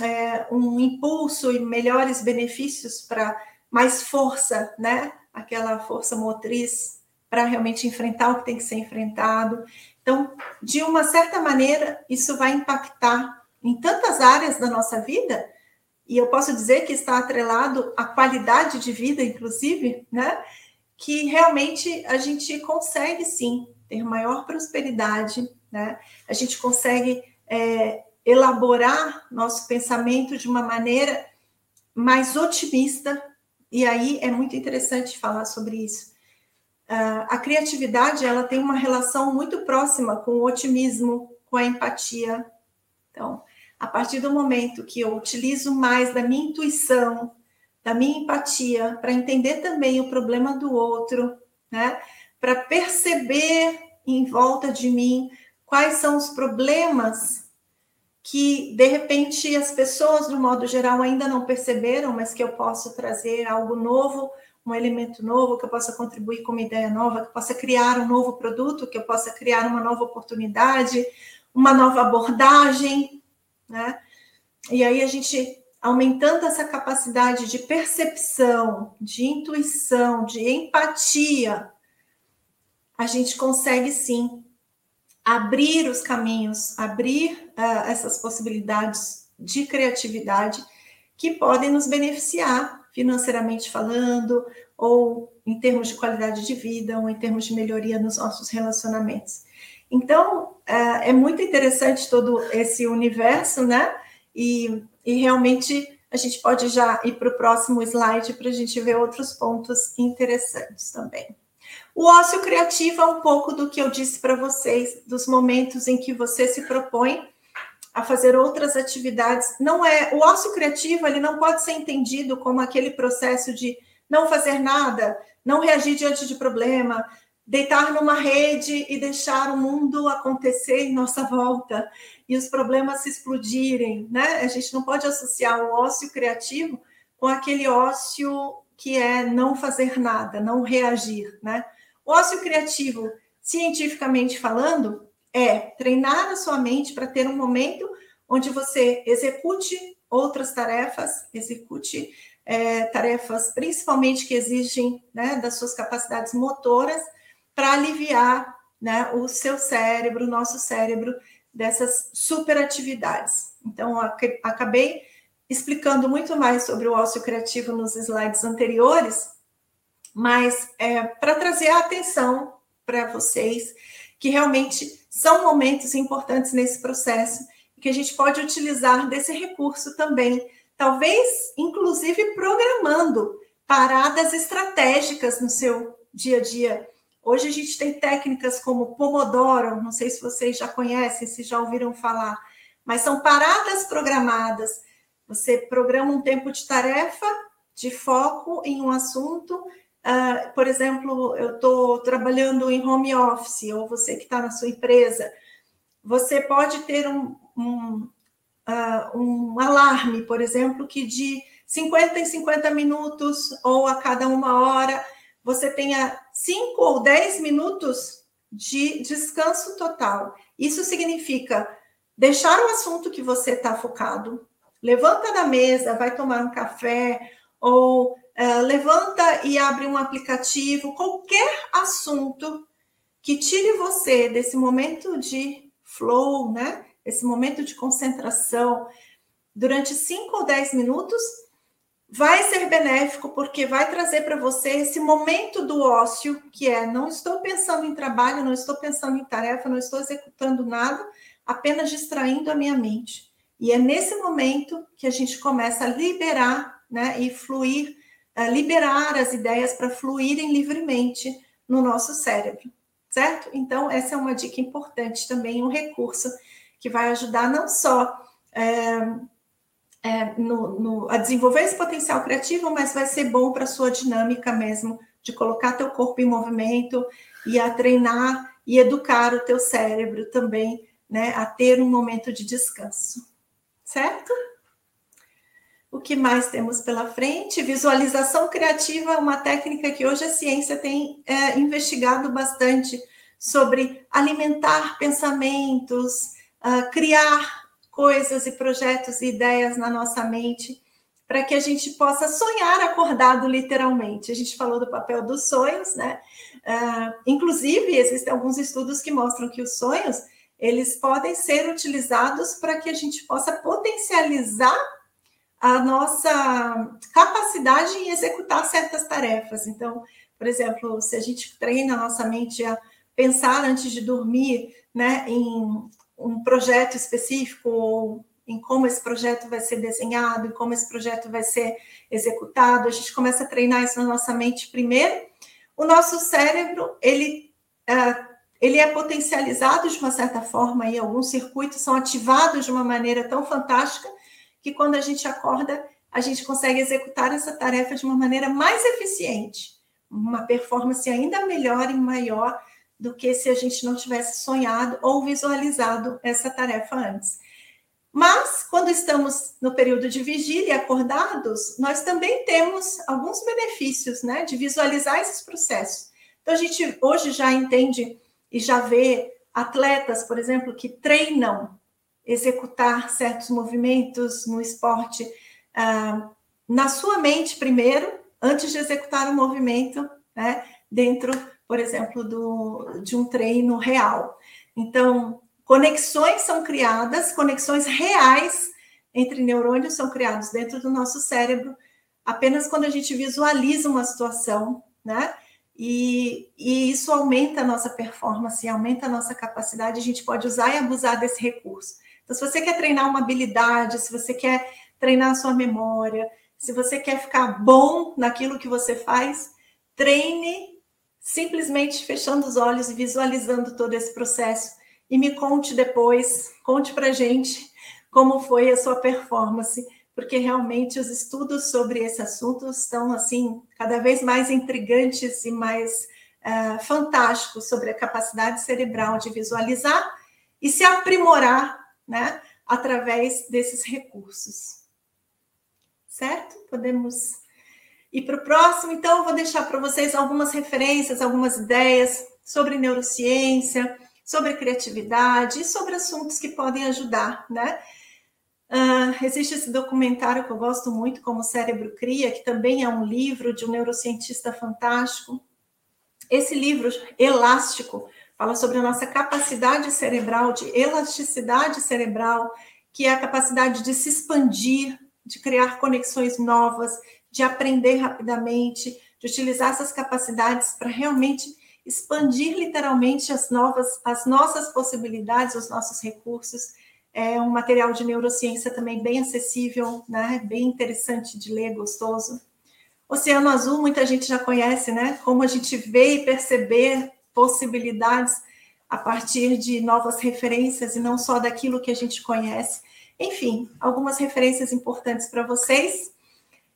é, um impulso e melhores benefícios para mais força, né? Aquela força motriz para realmente enfrentar o que tem que ser enfrentado. Então, de uma certa maneira, isso vai impactar em tantas áreas da nossa vida, e eu posso dizer que está atrelado à qualidade de vida, inclusive, né? Que realmente a gente consegue sim ter maior prosperidade, né? A gente consegue é, elaborar nosso pensamento de uma maneira mais otimista, e aí é muito interessante falar sobre isso. Uh, a criatividade ela tem uma relação muito próxima com o otimismo, com a empatia. Então, a partir do momento que eu utilizo mais da minha intuição, da minha empatia, para entender também o problema do outro, né? Para perceber em volta de mim quais são os problemas que de repente as pessoas, do modo geral, ainda não perceberam, mas que eu posso trazer algo novo, um elemento novo, que eu possa contribuir com uma ideia nova, que eu possa criar um novo produto, que eu possa criar uma nova oportunidade, uma nova abordagem, né? E aí a gente aumentando essa capacidade de percepção, de intuição, de empatia, a gente consegue sim abrir os caminhos, abrir uh, essas possibilidades de criatividade que podem nos beneficiar financeiramente falando, ou em termos de qualidade de vida, ou em termos de melhoria nos nossos relacionamentos. Então, uh, é muito interessante todo esse universo, né? E, e realmente a gente pode já ir para o próximo slide para a gente ver outros pontos interessantes também. O ócio criativo é um pouco do que eu disse para vocês, dos momentos em que você se propõe a fazer outras atividades. Não é o ócio criativo, ele não pode ser entendido como aquele processo de não fazer nada, não reagir diante de problema, deitar numa rede e deixar o mundo acontecer em nossa volta e os problemas se explodirem, né? A gente não pode associar o ócio criativo com aquele ócio que é não fazer nada, não reagir, né? O ócio criativo, cientificamente falando, é treinar a sua mente para ter um momento onde você execute outras tarefas, execute é, tarefas principalmente que exigem né, das suas capacidades motoras para aliviar né, o seu cérebro, o nosso cérebro, dessas superatividades. Então, acabei explicando muito mais sobre o ócio criativo nos slides anteriores, mas é, para trazer a atenção para vocês que realmente são momentos importantes nesse processo e que a gente pode utilizar desse recurso também, talvez inclusive programando paradas estratégicas no seu dia a dia. Hoje a gente tem técnicas como Pomodoro, não sei se vocês já conhecem, se já ouviram falar, mas são paradas programadas. Você programa um tempo de tarefa, de foco em um assunto Uh, por exemplo, eu estou trabalhando em home office, ou você que está na sua empresa, você pode ter um, um, uh, um alarme, por exemplo, que de 50 em 50 minutos, ou a cada uma hora, você tenha 5 ou 10 minutos de descanso total. Isso significa deixar o assunto que você está focado, levanta da mesa, vai tomar um café, ou uh, levanta e abre um aplicativo, qualquer assunto que tire você desse momento de flow, né? Esse momento de concentração durante 5 ou 10 minutos vai ser benéfico porque vai trazer para você esse momento do ócio, que é não estou pensando em trabalho, não estou pensando em tarefa, não estou executando nada, apenas distraindo a minha mente. E é nesse momento que a gente começa a liberar, né, e fluir liberar as ideias para fluírem livremente no nosso cérebro, certo? Então, essa é uma dica importante também, um recurso que vai ajudar não só é, é, no, no, a desenvolver esse potencial criativo, mas vai ser bom para a sua dinâmica mesmo, de colocar teu corpo em movimento e a treinar e educar o teu cérebro também, né, a ter um momento de descanso, certo? O que mais temos pela frente? Visualização criativa é uma técnica que hoje a ciência tem é, investigado bastante sobre alimentar pensamentos, uh, criar coisas e projetos e ideias na nossa mente para que a gente possa sonhar acordado literalmente. A gente falou do papel dos sonhos, né? Uh, inclusive, existem alguns estudos que mostram que os sonhos eles podem ser utilizados para que a gente possa potencializar a nossa capacidade em executar certas tarefas. Então, por exemplo, se a gente treina a nossa mente a pensar antes de dormir, né, em um projeto específico ou em como esse projeto vai ser desenhado, em como esse projeto vai ser executado, a gente começa a treinar isso na nossa mente primeiro. O nosso cérebro, ele, uh, ele é potencializado de uma certa forma e alguns circuitos são ativados de uma maneira tão fantástica que quando a gente acorda, a gente consegue executar essa tarefa de uma maneira mais eficiente, uma performance ainda melhor e maior do que se a gente não tivesse sonhado ou visualizado essa tarefa antes. Mas, quando estamos no período de vigília acordados, nós também temos alguns benefícios, né, de visualizar esses processos. Então, a gente hoje já entende e já vê atletas, por exemplo, que treinam executar certos movimentos no esporte ah, na sua mente primeiro, antes de executar o movimento, né, dentro, por exemplo, do, de um treino real. Então, Conexões são criadas, conexões reais entre neurônios são criados dentro do nosso cérebro apenas quando a gente visualiza uma situação, né? E, e, isso aumenta a nossa performance, aumenta a nossa capacidade, a gente pode usar e abusar desse recurso. Então, se você quer treinar uma habilidade, se você quer treinar a sua memória, se você quer ficar bom naquilo que você faz, treine simplesmente fechando os olhos e visualizando todo esse processo. E me conte depois, conte para gente como foi a sua performance, porque realmente os estudos sobre esse assunto estão assim cada vez mais intrigantes e mais uh, fantásticos sobre a capacidade cerebral de visualizar e se aprimorar, né, através desses recursos. Certo? Podemos ir para o próximo. Então, eu vou deixar para vocês algumas referências, algumas ideias sobre neurociência sobre criatividade e sobre assuntos que podem ajudar, né? Uh, existe esse documentário que eu gosto muito, como o Cérebro Cria, que também é um livro de um neurocientista fantástico. Esse livro, Elástico, fala sobre a nossa capacidade cerebral, de elasticidade cerebral, que é a capacidade de se expandir, de criar conexões novas, de aprender rapidamente, de utilizar essas capacidades para realmente expandir literalmente as novas, as nossas possibilidades, os nossos recursos. É um material de neurociência também bem acessível, né? Bem interessante de ler, gostoso. Oceano Azul, muita gente já conhece, né? Como a gente vê e perceber possibilidades a partir de novas referências e não só daquilo que a gente conhece. Enfim, algumas referências importantes para vocês.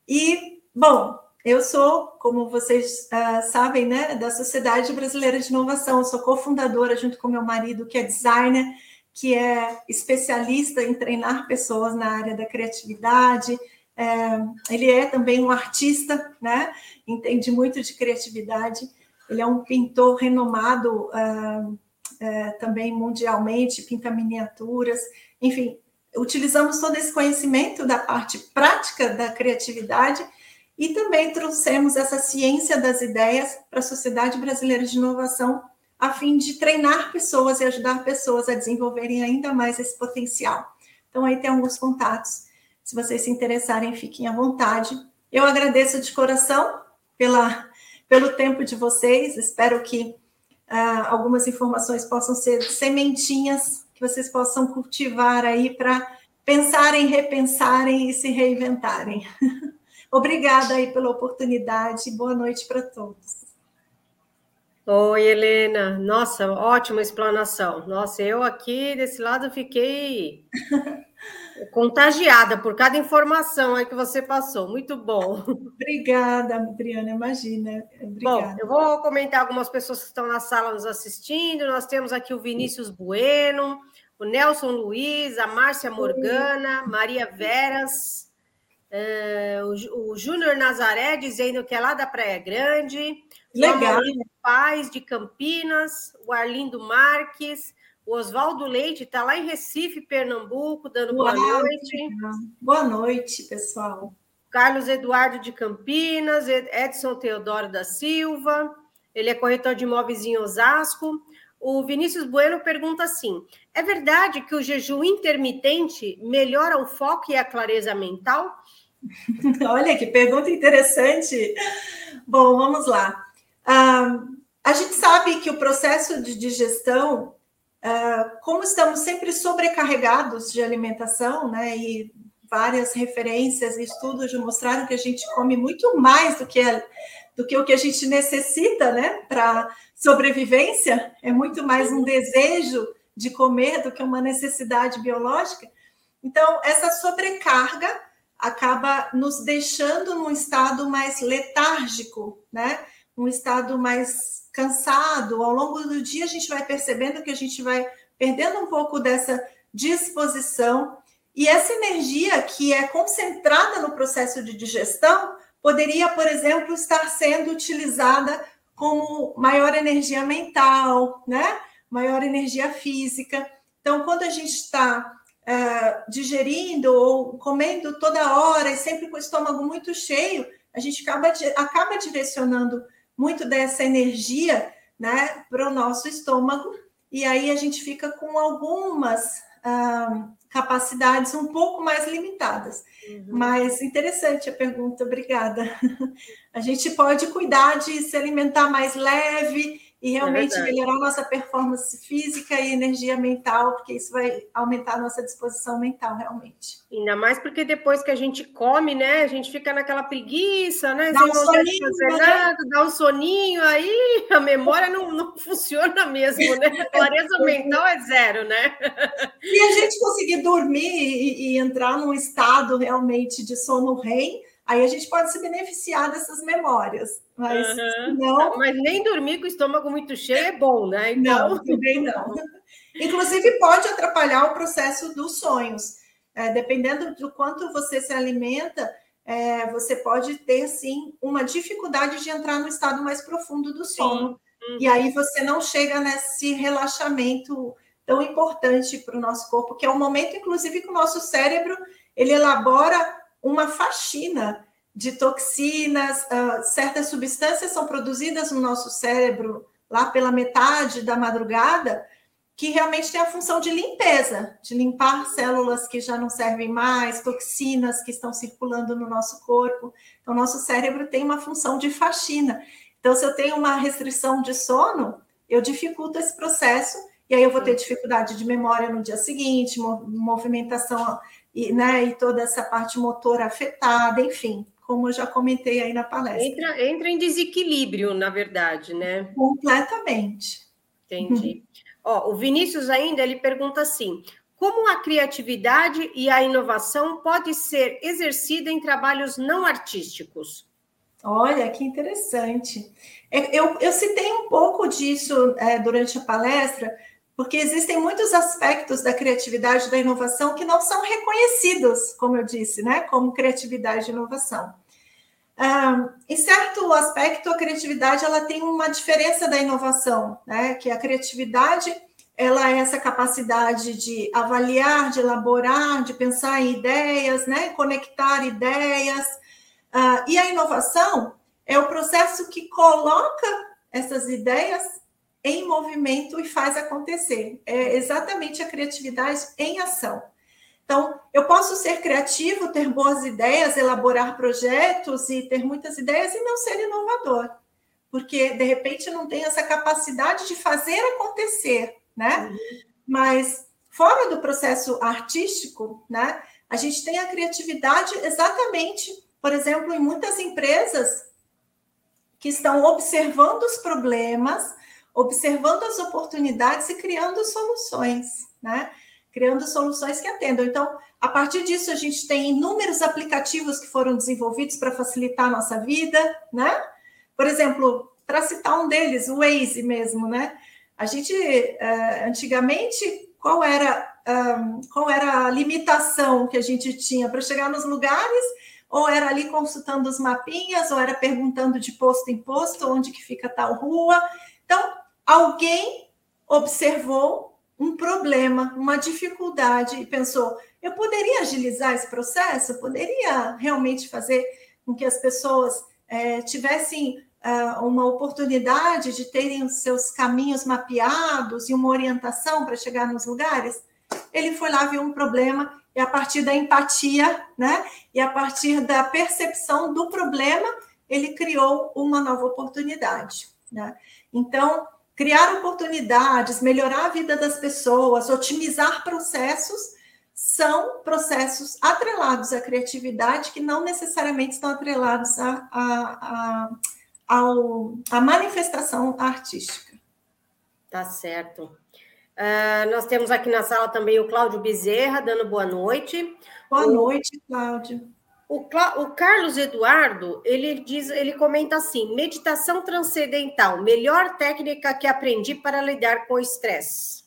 E, bom, eu sou, como vocês uh, sabem, né, da Sociedade Brasileira de Inovação. Eu sou cofundadora junto com meu marido, que é designer, que é especialista em treinar pessoas na área da criatividade. É, ele é também um artista, né? Entende muito de criatividade. Ele é um pintor renomado uh, uh, também mundialmente, pinta miniaturas. Enfim, utilizamos todo esse conhecimento da parte prática da criatividade e também trouxemos essa ciência das ideias para a Sociedade Brasileira de Inovação, a fim de treinar pessoas e ajudar pessoas a desenvolverem ainda mais esse potencial. Então, aí tem alguns contatos. Se vocês se interessarem, fiquem à vontade. Eu agradeço de coração pela, pelo tempo de vocês. Espero que uh, algumas informações possam ser sementinhas que vocês possam cultivar aí para pensarem, repensarem e se reinventarem. [LAUGHS] Obrigada aí pela oportunidade. Boa noite para todos.
Oi, Helena. Nossa, ótima explanação. Nossa, eu aqui desse lado fiquei [LAUGHS] contagiada por cada informação aí que você passou. Muito bom.
Obrigada, Adriana. Imagina.
Obrigada. Bom, eu vou comentar algumas pessoas que estão na sala nos assistindo. Nós temos aqui o Vinícius Bueno, o Nelson Luiz, a Márcia Morgana, Maria Veras. É, o, o Júnior Nazaré dizendo que é lá da Praia Grande.
Legal.
O Paz de Campinas, o Arlindo Marques, o Oswaldo Leite está lá em Recife, Pernambuco, dando boa noite.
Boa noite, pessoal.
Carlos Eduardo de Campinas, Edson Teodoro da Silva, ele é corretor de imóveis em Osasco. O Vinícius Bueno pergunta assim: é verdade que o jejum intermitente melhora o foco e a clareza mental? [LAUGHS]
Olha que pergunta interessante. Bom, vamos lá. Ah, a gente sabe que o processo de digestão, como estamos sempre sobrecarregados de alimentação, né, e várias referências e estudos mostraram que a gente come muito mais do que, do que o que a gente necessita, né, para sobrevivência, é muito mais um desejo de comer do que uma necessidade biológica. Então, essa sobrecarga acaba nos deixando num estado mais letárgico, né? Um estado mais cansado. Ao longo do dia, a gente vai percebendo que a gente vai perdendo um pouco dessa disposição e essa energia que é concentrada no processo de digestão poderia, por exemplo, estar sendo utilizada como maior energia mental, né? Maior energia física. Então, quando a gente está é, digerindo ou comendo toda hora e sempre com o estômago muito cheio, a gente acaba, acaba direcionando muito dessa energia né, para o nosso estômago, e aí a gente fica com algumas ah, capacidades um pouco mais limitadas. Uhum. Mas interessante a pergunta, obrigada. [LAUGHS] A gente pode cuidar de se alimentar mais leve e é realmente é melhorar nossa performance física e energia mental, porque isso vai aumentar a nossa disposição mental, realmente.
Ainda mais porque depois que a gente come, né, a gente fica naquela preguiça, né?
Dá um soninho, fazer
né? nada, dá um soninho, aí a memória não, não [LAUGHS] funciona mesmo, né? A clareza [LAUGHS] mental é zero, né?
E a gente conseguir dormir e, e entrar num estado realmente de sono REM, Aí a gente pode se beneficiar dessas memórias. Mas uhum. não.
Mas nem dormir com o estômago muito cheio é bom, né?
Então... Não, [LAUGHS] também não. Inclusive, pode atrapalhar o processo dos sonhos. É, dependendo do quanto você se alimenta, é, você pode ter, sim, uma dificuldade de entrar no estado mais profundo do sono. Uhum. E aí você não chega nesse relaxamento tão importante para o nosso corpo, que é o momento, inclusive, que o nosso cérebro ele elabora uma faxina de toxinas, uh, certas substâncias são produzidas no nosso cérebro lá pela metade da madrugada, que realmente tem a função de limpeza, de limpar células que já não servem mais, toxinas que estão circulando no nosso corpo. Então, nosso cérebro tem uma função de faxina. Então, se eu tenho uma restrição de sono, eu dificulto esse processo, e aí eu vou ter dificuldade de memória no dia seguinte, movimentação e, né, e toda essa parte motora afetada, enfim, como eu já comentei aí na palestra.
Entra, entra em desequilíbrio, na verdade, né?
Completamente.
Entendi. Ó, o Vinícius ainda ele pergunta assim: como a criatividade e a inovação pode ser exercida em trabalhos não artísticos?
Olha, que interessante. É, eu, eu citei um pouco disso é, durante a palestra, porque existem muitos aspectos da criatividade da inovação que não são reconhecidos, como eu disse, né, como criatividade e inovação. Um, em certo aspecto, a criatividade ela tem uma diferença da inovação, né, que a criatividade ela é essa capacidade de avaliar, de elaborar, de pensar em ideias, né, conectar ideias, uh, e a inovação é o processo que coloca essas ideias em movimento e faz acontecer. É exatamente a criatividade em ação. Então, eu posso ser criativo, ter boas ideias, elaborar projetos e ter muitas ideias e não ser inovador, porque de repente não tem essa capacidade de fazer acontecer, né? Uhum. Mas fora do processo artístico, né? A gente tem a criatividade exatamente, por exemplo, em muitas empresas que estão observando os problemas, observando as oportunidades e criando soluções, né? Criando soluções que atendam. Então, a partir disso, a gente tem inúmeros aplicativos que foram desenvolvidos para facilitar a nossa vida, né? Por exemplo, para citar um deles, o Waze mesmo, né? A gente, uh, antigamente, qual era, qual era a limitação que a gente tinha para chegar nos lugares? Ou era ali consultando os mapinhas, ou era perguntando de posto em posto onde que fica tal rua. Então, alguém observou um problema, uma dificuldade e pensou: eu poderia agilizar esse processo? Eu poderia realmente fazer com que as pessoas é, tivessem uh, uma oportunidade de terem os seus caminhos mapeados e uma orientação para chegar nos lugares? Ele foi lá, viu um problema, e a partir da empatia, né? E a partir da percepção do problema, ele criou uma nova oportunidade, né? Então, criar oportunidades, melhorar a vida das pessoas, otimizar processos, são processos atrelados à criatividade que não necessariamente estão atrelados à, à, à, à manifestação artística.
Tá certo. Uh, nós temos aqui na sala também o Cláudio Bezerra, dando boa noite.
Boa noite, Cláudio.
O, o, Carlos Eduardo, ele diz, ele comenta assim: meditação transcendental, melhor técnica que aprendi para lidar com o estresse.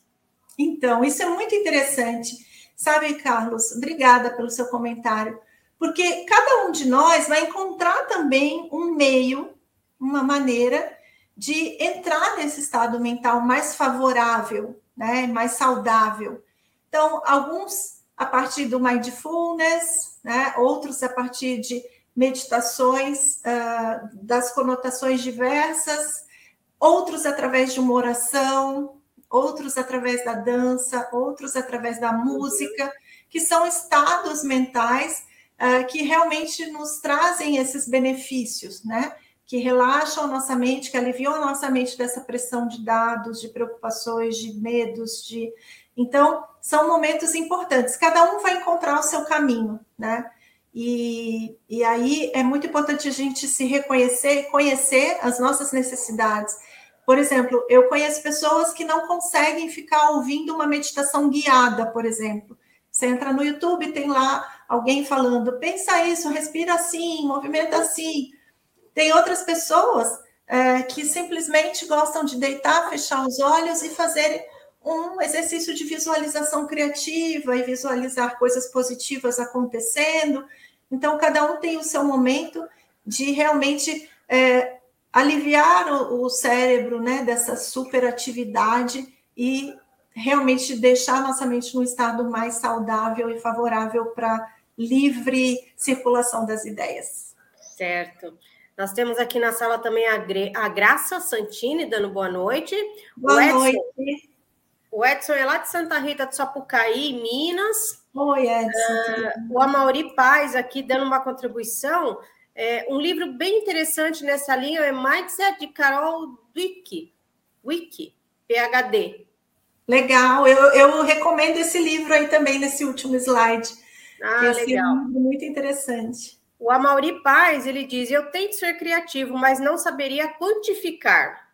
Então, isso é muito interessante. Sabe, Carlos, obrigada pelo seu comentário, porque cada um de nós vai encontrar também um meio, uma maneira de entrar nesse estado mental mais favorável né, mais saudável. Então, alguns a partir do mindfulness, né, outros a partir de meditações uh, das conotações diversas, outros através de uma oração, outros através da dança, outros através da música, que são estados mentais uh, que realmente nos trazem esses benefícios, né? que relaxam a nossa mente, que aliviam a nossa mente dessa pressão de dados, de preocupações, de medos, de então são momentos importantes. Cada um vai encontrar o seu caminho, né? E, e aí é muito importante a gente se reconhecer, conhecer as nossas necessidades. Por exemplo, eu conheço pessoas que não conseguem ficar ouvindo uma meditação guiada, por exemplo. Você entra no YouTube, tem lá alguém falando, pensa isso, respira assim, movimenta assim. Tem outras pessoas é, que simplesmente gostam de deitar, fechar os olhos e fazer um exercício de visualização criativa e visualizar coisas positivas acontecendo. Então, cada um tem o seu momento de realmente é, aliviar o, o, cérebro né, dessa superatividade e realmente deixar nossa mente num estado mais saudável e favorável para livre circulação das ideias.
Certo. Nós temos aqui na sala também a, Graça Santini dando boa noite.
Boa Edson, noite.
O Edson é lá de Santa Rita de Sapucaí, Minas.
Oi, Edson.
Uh, o Amauri Paz aqui dando uma contribuição. É, um livro bem interessante nessa linha é Mindset de Carol Dweck, Wiki, PhD.
Legal, eu, eu recomendo esse livro aí também nesse último slide.
Ah, esse legal. É um
muito interessante.
O Amauri Paz, ele diz: Eu tento ser criativo, mas não saberia quantificar.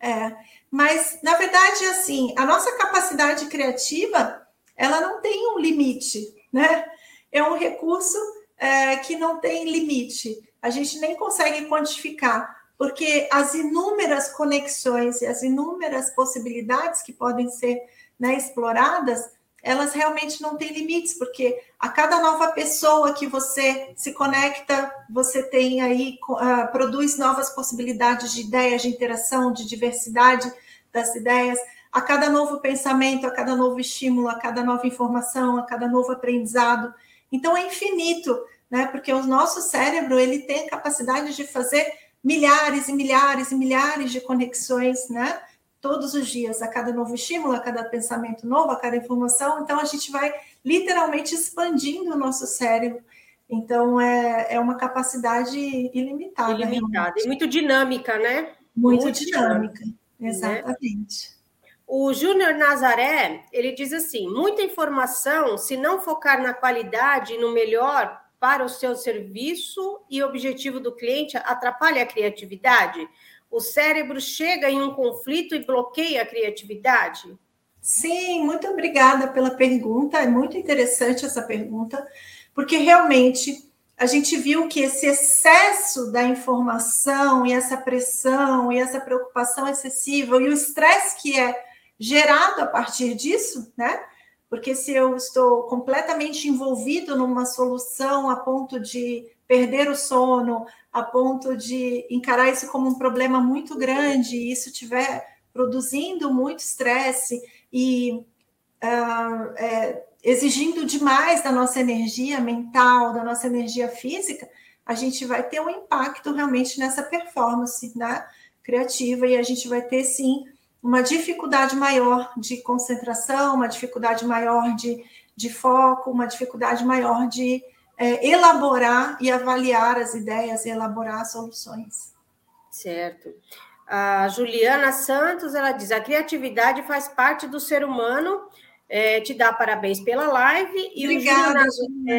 É, mas na verdade, assim, a nossa capacidade criativa, ela não tem um limite, né? É um recurso é, que não tem limite. A gente nem consegue quantificar, porque as inúmeras conexões e as inúmeras possibilidades que podem ser né, exploradas elas realmente não têm limites, porque a cada nova pessoa que você se conecta, você tem aí, uh, produz novas possibilidades de ideias, de interação, de diversidade das ideias. A cada novo pensamento, a cada novo estímulo, a cada nova informação, a cada novo aprendizado. Então é infinito, né? Porque o nosso cérebro ele tem a capacidade de fazer milhares e milhares e milhares de conexões, né? Todos os dias, a cada novo estímulo, a cada pensamento novo, a cada informação. Então, a gente vai literalmente expandindo o nosso cérebro. Então, é, é uma capacidade ilimitada.
Ilimitada e muito dinâmica, né?
Muito, muito dinâmica, dinâmica, né? exatamente. Né?
O Júnior Nazaré, ele diz assim, muita informação, se não focar na qualidade e no melhor para o seu serviço e objetivo do cliente, atrapalha a criatividade? O cérebro chega em um conflito e bloqueia a criatividade?
Sim, muito obrigada pela pergunta. É muito interessante essa pergunta, porque realmente a gente viu que esse excesso da informação e essa pressão e essa preocupação excessiva e o estresse que é gerado a partir disso, né? Porque se eu estou completamente envolvido numa solução a ponto de perder o sono, a ponto de encarar isso como um problema muito grande e isso estiver produzindo muito estresse, e uh, é, exigindo demais da nossa energia mental, da nossa energia física, a gente vai ter um impacto realmente nessa performance né, criativa e a gente vai ter sim uma dificuldade maior de concentração, uma dificuldade maior de, de foco, uma dificuldade maior de é, elaborar e avaliar as ideias e elaborar soluções.
Certo. A Juliana Santos, ela diz, a criatividade faz parte do ser humano, é, te dá parabéns pela live.
E Obrigada,
Júlio,